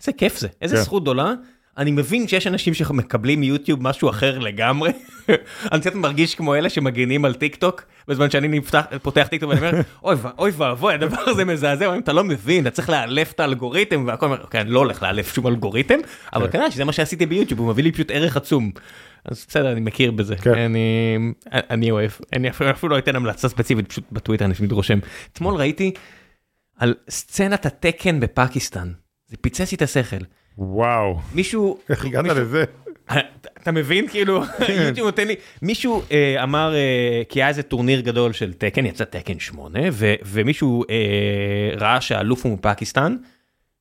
איזה כיף זה, איזה כן. זכות גדולה. אני מבין שיש אנשים שמקבלים מיוטיוב משהו אחר לגמרי. אני קצת מרגיש כמו אלה שמגינים על טיק טוק, בזמן שאני נפתח, פותח טיק טוק ואני אומר, אוי ואבוי, הדבר הזה מזעזע, אומרים, אתה לא מבין, אתה צריך לאלף את האלגוריתם, והכל אוקיי, אני לא הולך לאלף שום אלגוריתם, אבל כן. כנראה שזה מה שעשיתי ביוטיוב, הוא מביא לי פשוט ערך עצום. אז בסדר, אני מכיר בזה, כן. אני, אני אוהב, אני אפילו, אפילו לא אתן המלצה ספציפית, פשוט בטוויטר אני מתרושם. אתמול ראיתי על סצנת התקן בפקיסטן, זה פיצץ לי את השכל. וואו, מישהו, איך הגעת מישהו- לזה? אתה- מבין? כאילו יוטיוב נותן לי מישהו אה, אמר אה, כי היה איזה טורניר גדול של Tekken יצא Tekken 8 ו, ומישהו אה, ראה שהאלוף הוא מפקיסטן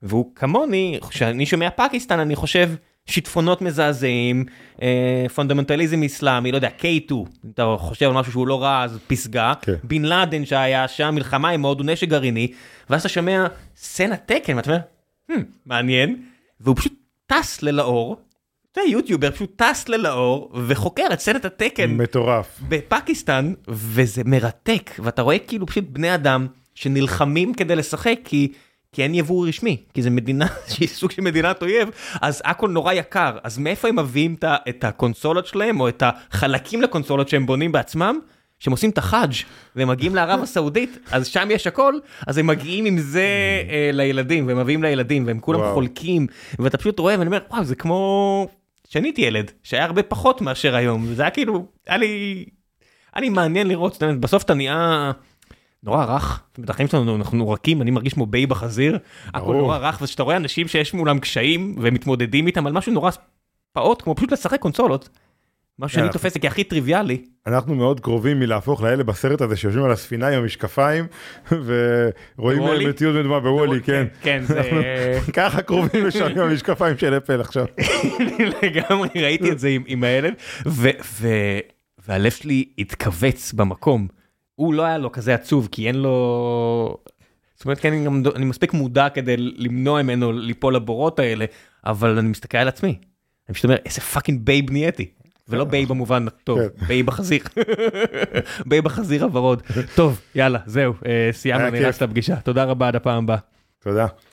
והוא כמוני כשאני שומע פקיסטן אני חושב שיטפונות מזעזעים אה, פונדמנטליזם אסלאמי לא יודע K2 אתה חושב על משהו שהוא לא רע אז פסגה. כן. בן לאדן שהיה שם מלחמה עם הודו נשק גרעיני ואז אתה שומע סצנת Tekken ואתה אומר "Hmm, מעניין והוא פשוט טס ללאור. זה יוטיובר פשוט טס ללאור וחוקר את סצנת התקן מטורף. בפקיסטן וזה מרתק ואתה רואה כאילו פשוט בני אדם שנלחמים כדי לשחק כי. כי אין יבוא רשמי, כי זה מדינה שהיא סוג של מדינת אויב, אז הכל נורא יקר, אז מאיפה הם מביאים את הקונסולות שלהם, או את החלקים לקונסולות שהם בונים בעצמם, שהם עושים את החאג' והם מגיעים לערב הסעודית, אז שם יש הכל, אז הם מגיעים עם זה אה, לילדים, והם מביאים לילדים, והם כולם וואו. חולקים, ואתה פשוט רואה ואני אומר, וואו, זה כמו כשאני הייתי ילד, שהיה הרבה פחות מאשר היום, זה היה כאילו, היה לי, היה לי מעניין לראות, זאת אומרת, בסוף אתה נהיה נורא רך, החיים שלנו אנחנו רכים, אני מרגיש כמו ביי בחזיר, הכל. נורא רך, וכשאתה רואה אנשים שיש מולם קשיים ומתמודדים איתם על משהו נורא פעוט כמו פשוט לשחק קונסולות. מה שאני. תופס זה כהכי טריוויאלי. אנחנו מאוד קרובים מלהפוך לאלה בסרט הזה שיושבים על הספינה עם המשקפיים ורואים? מציאות מדומה ב WALL-E כן. כן, זה ככה קרובים לשם עם המשקפיים של אפל עכשיו. לגמרי ראיתי את זה עם- הילד, והלב שלי התכווץ במקום. הוא לא היה לו כזה עצוב, כי אין לו... זאת אומרת, כן, אני, גם, אני מספיק מודע כדי למנוע ממנו ליפול לבורות האלה, אבל אני מסתכל על עצמי. אני פשוט אומר, איזה fucking babe נהייתי. ולא babe במובן הטוב, כן. Babe החזיר. Babe החזיר הוורוד. טוב, יאללה, זהו, אה, סיימנו, נראה. את הפגישה. תודה רבה, עד הפעם הבאה. תודה.